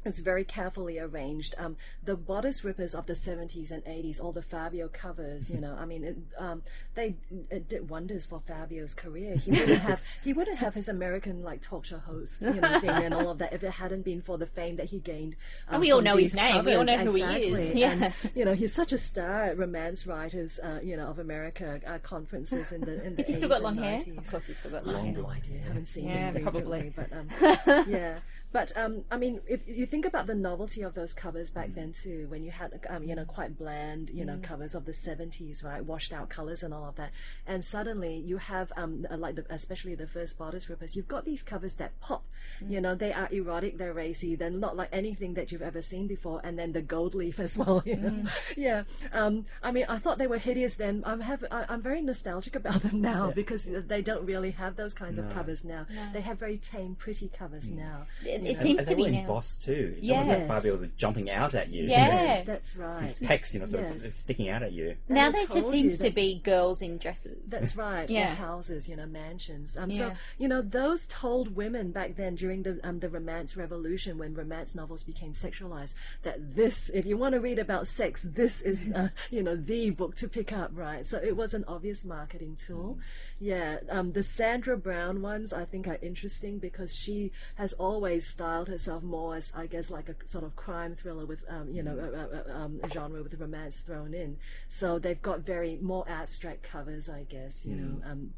it's very carefully arranged. Um, the bodice rippers of the 70s and 80s, all the Fabio covers, you know, I mean, it, um, they it did wonders for Fabio's career. He wouldn't have he wouldn't have his American like talk show host, you know, thing and all of that if it hadn't been for the fame that he gained. Um, And we all know his these name. We all covers. know who he is. Yeah. And, you know, he's such a star at romance writers, uh, you know, of America uh, conferences in the in the Has he still got long and hair? 90s. Of course, he's still got I long have hair. no idea. I haven't seen Yeah, him probably. recently, but um, yeah. But um, I mean, if you think about the novelty of those covers back Mm. then too, when you had um, you know quite bland you know covers of the seventies, right, washed out colors and all of that, and suddenly you have um like the, especially the first bodice rippers, you've got these covers that pop. Mm. You know, they are erotic, they're racy, they're not like anything that you've ever seen before, and then the gold leaf as well. You know, Mm. yeah. Um, I mean, I thought they were hideous then. I'm have I, I'm very nostalgic about them now because they don't really have those kinds of covers now. They have very tame, pretty covers now. It, you it know. seems and to be in now. Boss too. It's Yes. almost like Fabio was jumping out at you. Yeah. Yes, that's right. His pecs, you know, sort Yes. of sticking out at you. Now I there just seems to be girls in dresses. That's right. Yeah. Or houses, you know, mansions. Um, So you know, those told women back then during the um, the Romance Revolution, when romance novels became sexualized, that this, if you want to read about sex, this is uh, you know the book to pick up, right? So it was an obvious marketing tool. Yeah. Um, the Sandra Brown ones I think are interesting because she has always styled herself more as, I guess, like a sort of crime thriller with um, you know, a, a, a, um, genre with romance thrown in. So they've got very more abstract covers, I guess. You know. Um,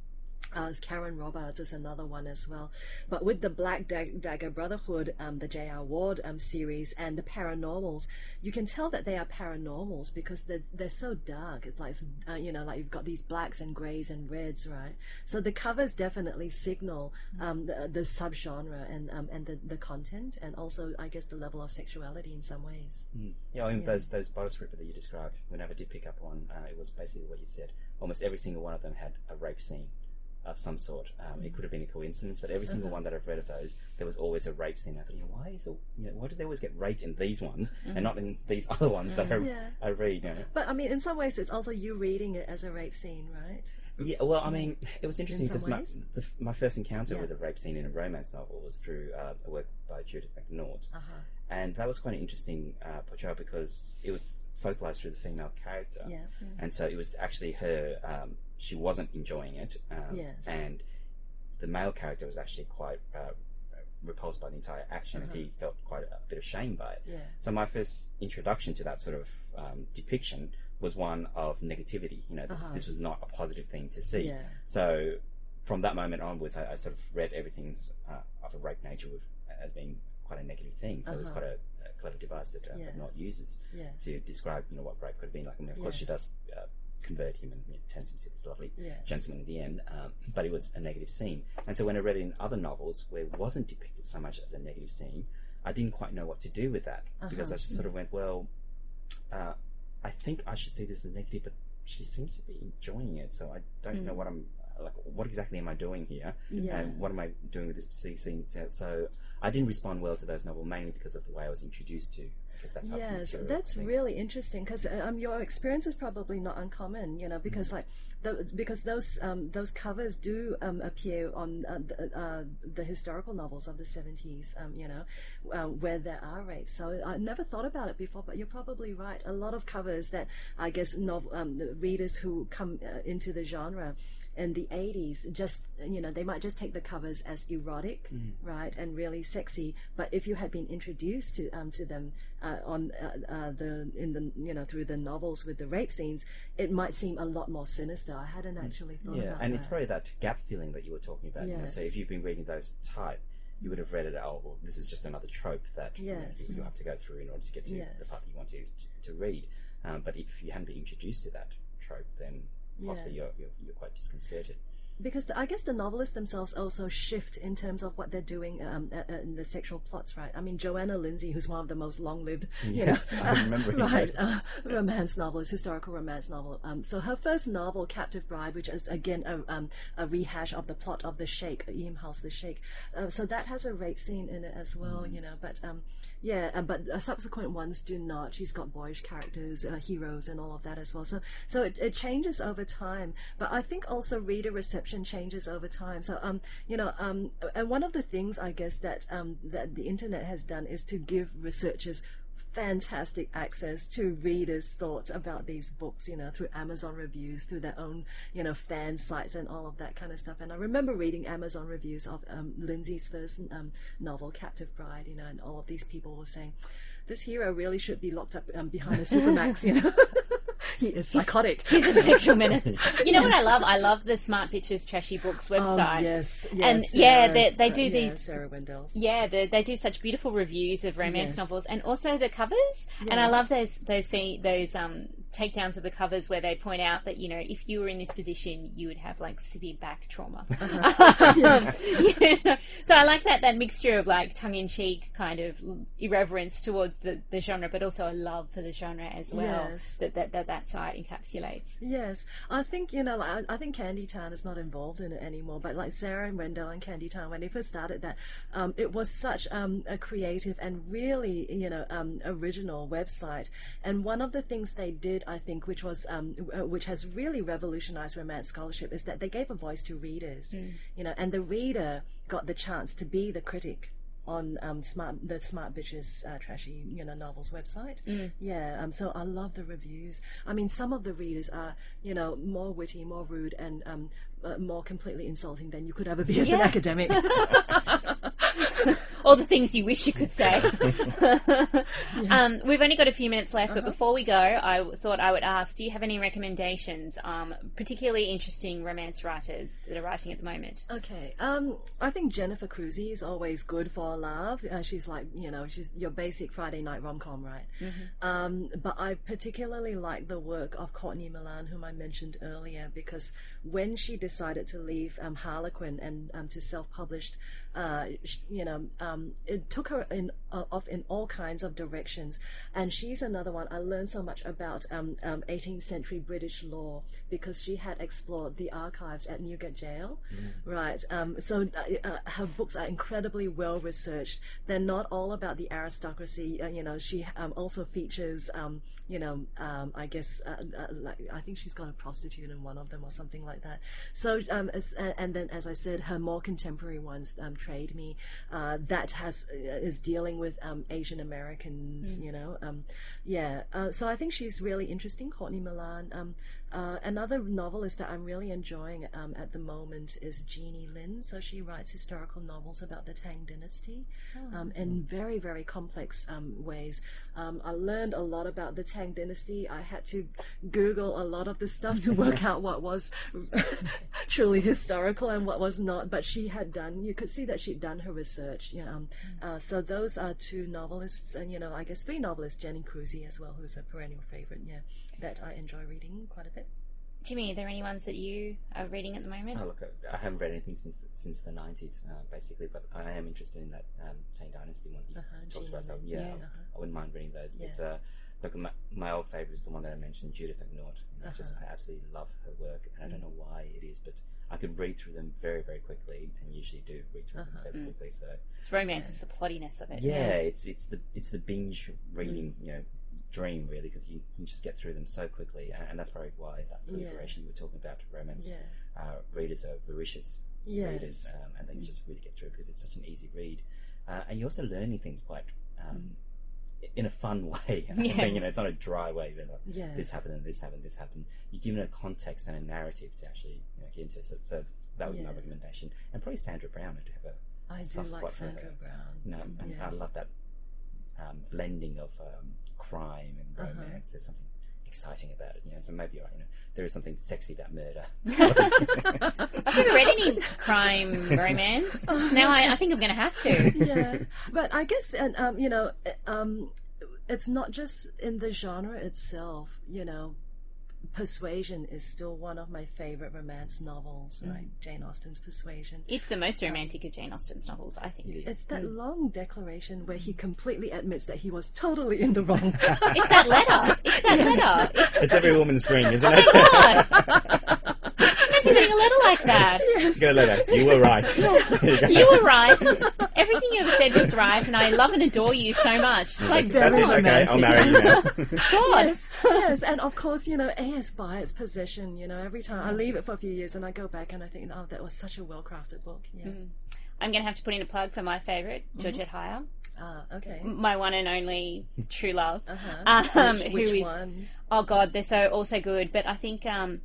uh, Karen Robards is another one as well. But with the Black Dag- Dagger Brotherhood, um, the J.R. Ward um, series, and the paranormals, you can tell that they are paranormals because they're, they're so dark. It's like, uh, you know, like you've got these blacks and greys and reds, right? So the covers definitely signal um, the, the subgenre and um, and the, the content, and also, I guess, the level of sexuality in some ways. Mm. Yeah, I mean, Yeah. those those bodice ripper that you described, whenever I did pick up one, uh, it was basically what you said. Almost every single one of them had a rape scene of some sort. Um, It could have been a coincidence, but every single one that I've read of those, there was always a rape scene. I thought, you know, why is it, you know, why do they always get raped in these ones and not in these other ones that I, Yeah. I read? You know? But I mean, in some ways, it's also you reading it as a rape scene, right? Yeah, well, I mean, it was interesting because my, the, my first encounter Yeah. with a rape scene in a romance novel was through uh, a work by Judith McNaught. Uh huh. And that was quite an interesting uh, portrayal because it was focalized through the female character. Yeah. And so it was actually her, um, she wasn't enjoying it. Um, Yes. And the male character was actually quite uh, repulsed by the entire action and he felt quite a bit of shame by it. Uh-huh. Yeah. So my first introduction to that sort of um, depiction was one of negativity. You know, this, Uh-huh. this was not a positive thing to see. Yeah. So from that moment onwards, I, I sort of read everything uh, of a rape nature with, as being quite a negative thing. So it was Uh-huh. quite a, a clever device that uh, Yeah. McNaught uses Yeah. to describe, you know, what rape could have been like. I mean, of course, she does uh, convert him and you know, turns him into this lovely Yes. gentleman in the end. Um, but it was a negative scene. And so when I read it in other novels where it wasn't depicted so much as a negative scene, I didn't quite know what to do with that because Uh-huh. I just sort of went, well, uh, I think I should see this as negative, but she seems to be enjoying it, so I don't know what I'm like. What exactly am I doing here? Yeah. And what am I doing with this scene? So, so I didn't respond well to those novels mainly because of the way I was introduced to. I guess that type of Yes, that's think. really interesting because um, your experience is probably not uncommon, you know, because Mm-hmm. like the, because those um, those covers do um, appear on uh, the, uh, the historical novels of the seventies, um, you know, uh, where there are rapes. So I never thought about it before, but you're probably right. A lot of covers that I guess novel um, the readers who come uh, into the genre in the 80s just you know they might just take the covers as erotic right and really sexy but if you had been introduced to um, to them uh, on uh, uh, the in the you know through the novels with the rape scenes it might seem a lot more sinister i hadn't actually thought Yeah, and that it's probably that gap feeling that you were talking about. You know, so if you've been reading those type, you would have read it. Oh, well, this is just another trope that you, know, you have to go through in order to get to the part that you want to to read. Um, but if you hadn't been introduced to that trope, then possibly Yes. you're, you're you're quite disconcerted. because the, I guess the novelists themselves also shift in terms of what they're doing um, uh, uh, in the sexual plots, right? I mean, Johanna Lindsey, who's one of the most long-lived, you Yes, know, I remember reading right, uh, romance novelist, historical romance novel. Um, so her first novel, Captive Bride, which is again a, um, a rehash of the plot of The Sheik, E.M. Hull's, The Sheik. Uh, so that has a rape scene in it as well, Mm. you know. But um, yeah, but uh, subsequent ones do not. She's got boyish characters, uh, heroes, and all of that as well. So so it, it changes over time. But I think also reader reception changes over time. So um, you know, um, and one of the things I guess that um that the internet has done is to give researchers fantastic access to readers' thoughts about these books, you know, through Amazon reviews, through their own, you know, fan sites and all of that kind of stuff. And I remember reading Amazon reviews of um, Lindsey's first um, novel, Captive Bride, you know, and all of these people were saying, this hero really should be locked up um, behind a supermax, you know. he is psychotic. He's a sexual menace. You know what I love? I love the Smart Bitches Trashy Books Oh, website. yes, yes. And, yeah, they- they uh, do yeah, these- Sarah Wendell's. Yeah, they, they do such beautiful reviews of romance Yes. novels, and also the covers. And I love those those see, those um takedowns of the covers where they point out that you know if you were in this position, you would have like severe back trauma. Yes. You know? So I like that that mixture of like tongue in cheek kind of irreverence towards the, the genre, but also a love for the genre as well. Yes. That, that that that site encapsulates. Yes, I think you know. Like, I I think Candy Tan is not involved in it anymore. But like Sarah and Wendell and Candy Tan, when they first started that, um, it was such um, a creative and really you know um, original website. And one of the things they did, I think, which was um, uh, which has really revolutionized romance scholarship, is that they gave a voice to readers. You know, and the reader got the chance to be the critic on um, smart the smart bitches uh, trashy you know novels website. Yeah um, so i love the reviews. I mean some of the readers are you know more witty more rude and um, uh, more completely insulting than you could ever be as an academic All the things you wish you could say. um, we've only got a few minutes left, but before we go, I thought I would ask: Do you have any recommendations, um, particularly interesting romance writers that are writing at the moment? Okay. Um, I think Jennifer Crusie is always good for love. Uh, she's like, you know, she's your basic Friday night rom com, right? Um, but I particularly like the work of Courtney Milan, whom I mentioned earlier, because when she decided to leave um, Harlequin and um, to self published, uh, you know, um, it took her in uh, off in all kinds of directions. And she's another one. I learned so much about um, um, 18th century British law because she had explored the archives at Newgate Jail. Right. Um, so uh, uh, her books are incredibly well researched. They're not all about the aristocracy. Uh, you know, she um, also features, um, you know, um, I guess, uh, uh, like, I think she's got a prostitute in one of them or something like that. So, um, as, and then, as I said, her more contemporary ones, um, Trade Me, uh, that has uh, is dealing with um, Asian Americans. You know, um, yeah. Uh, so I think she's really interesting, Courtney Milan. Uh, another novelist that I'm really enjoying um, at the moment is Jeannie Lin. So she writes historical novels about the Tang Dynasty um, in very, very complex um, ways. Um, I learned a lot about the Tang Dynasty. I had to Google a lot of the stuff to work out what was truly historical and what was not. But she had done, you could see that she'd done her research. You know, um, uh, so those are two novelists, and you know, I guess three novelists, Jenny Crusie as well, who's a perennial favorite. Yeah, that I enjoy reading quite a bit. Jimmy, are there any ones that you are reading at the moment? Oh, look, I haven't read anything since the, since the 90s, uh, basically, but I am interested in that um, Tang Dynasty one you Uh-huh, talked about. So, yeah, I- yeah, uh-huh. I wouldn't mind reading those. Yeah. But uh, look, my, my old favourite is the one that I mentioned, Judith McNaught. You know, I just Uh-huh. I absolutely love her work, and I don't know why it is, but I could read through them very, very quickly, and usually do read through Uh-huh. them very Mm. quickly. So It's romance, it's the plottiness of it. yeah, it's it's the it's the binge reading, Mm. you know, dream really, because you can just get through them so quickly, and, and that's probably why that Yeah. proliferation you were talking about romance Yeah. uh, readers are voracious readers, um, and they can just really get through because it's such an easy read, uh, and you're also learning things quite. Um, in a fun way, I mean, you know, it's not a dry way. You know, Yes. this happened and this happened, this happened. You're given a context and a narrative to actually you know, get into. So, so that would be my recommendation. And probably Sandra Brown. Do have a I do like Sandra. Brown. know, and I love that um, blending of um, crime and Uh-huh. romance. There's something exciting about it, you know. So maybe you know there is something sexy about murder. I've never read any crime romance. Now I, I think I'm going to have to. yeah, but I guess, and um, you know, um, it's not just in the genre itself. You know, Persuasion is still one of my favorite romance novels. Mm. Right, Jane Austen's Persuasion. It's the most um, romantic of Jane Austen's novels, I think. It is. It's that mm. long declaration where he mm. completely admits that he was totally in the wrong. It's that letter. It's that letter. It's, It's every woman's dream, isn't oh it? my getting a letter like that. yes. Go later. You were right. You. You were right. Everything you ever said was right, and I love and adore you so much. It's like, That's it. come on, Okay, I'll marry you now. God. Yes, yes, and of course, you know, A.S. Byatt's Possession. You know, every time I leave it for a few years and I go back and I think, oh, that was such a well-crafted book. Yeah. I'm going to have to put in a plug for my favourite, Georgette Heyer, Ah, okay. my one and only true love. Uh-huh. Um, which, who which is- one? Oh God, they're so also good. But I think um,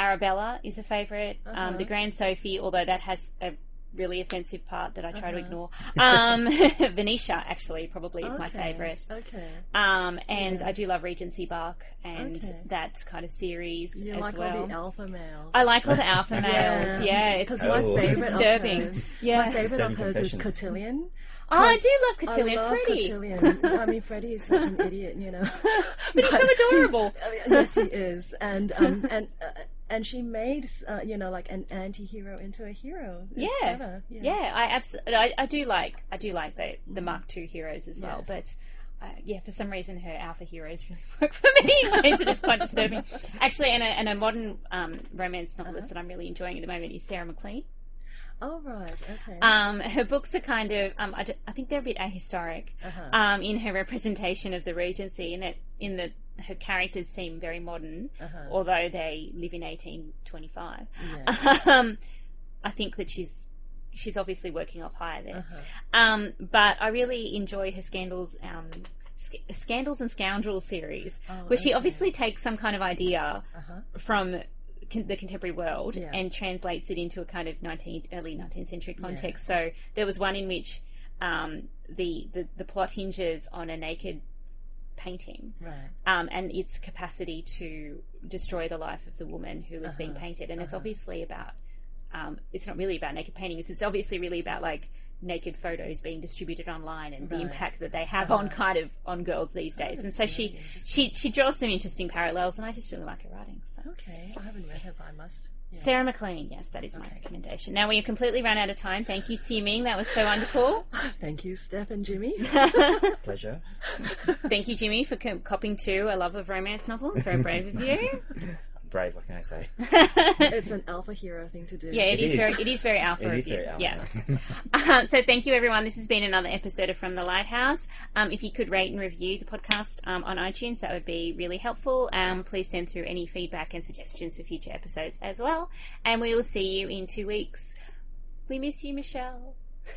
Arabella is a favorite. Um, Uh-huh. the Grand Sophy, although that has a really offensive part that I try to Uh-huh. ignore. Um, Venetia actually probably is my favorite. Okay. Um, and Yeah. I do love Regency Buck and Okay. that kind of series You as like well. all the alpha males. I like all the alpha males. Yeah, it's because Oh. my favorite disturbing. Of hers, Yeah. my favorite Disturbing of hers is. Cotillion. Oh, I do love Cotillion. I love Freddie. Cotillion. I mean, Freddie is such an idiot, you know. But he's so adorable. I mean, yes, he is, and um, and uh, and she made uh, you know like an anti-hero into a hero. It's Yeah. clever, Yeah, I absolutely. I, I do like. I do like the the Mark II heroes as well. Yes. But uh, yeah, for some reason, her alpha heroes really work for me in ways that is quite disturbing. Actually, and a, and a modern um, romance novelist Uh-huh. that I'm really enjoying at the moment is Sarah MacLean. Oh right, okay. Um, her books are kind of. Um, I, d- I think they're a bit ahistoric uh-huh. um, in her representation of the Regency, in that in that her characters seem very modern, uh-huh. although they live in 1825. yeah. Um, I think that she's she's obviously working off Heyer there. Uh-huh. Um, but I really enjoy her scandals, um, sc- scandals and scoundrels series, Oh, where she obviously takes some kind of idea Uh-huh. from con- the contemporary world Yeah. and translates it into a kind of 19th, early 19th century context. So there was one in which um, the, the the plot hinges on a naked painting Right. um, and its capacity to destroy the life of the woman who is being Uh-huh. painted. And it's Uh-huh. obviously about, um, it's not really about naked paintings, it's obviously really about like naked photos being distributed online and the impact that they have Uh-huh. on kind of on girls these days. And so she, really she, she draws some interesting parallels and I just really like her writing. So. Okay, I haven't read her, but I must. Yes. Sarah MacLean, yes, that is my Okay. recommendation. Now we have completely run out of time. Thank you, Hsu-Ming. That was so wonderful. Thank you, Steph and Jimmy. Pleasure. Thank you, Jimmy, for co- copying to a love of romance novels. Very brave of you. Brave, what can I say? it's an alpha hero thing to do. Yeah, it It is, is. very it is very alpha It of is you. very alpha. Yes. Um, so thank you everyone. This has been another episode of From the Lighthouse. Um, if you could rate and review the podcast um, on iTunes, that would be really helpful. Um, please send through any feedback and suggestions for future episodes as well. And we will see you in two weeks. We miss you, Michelle.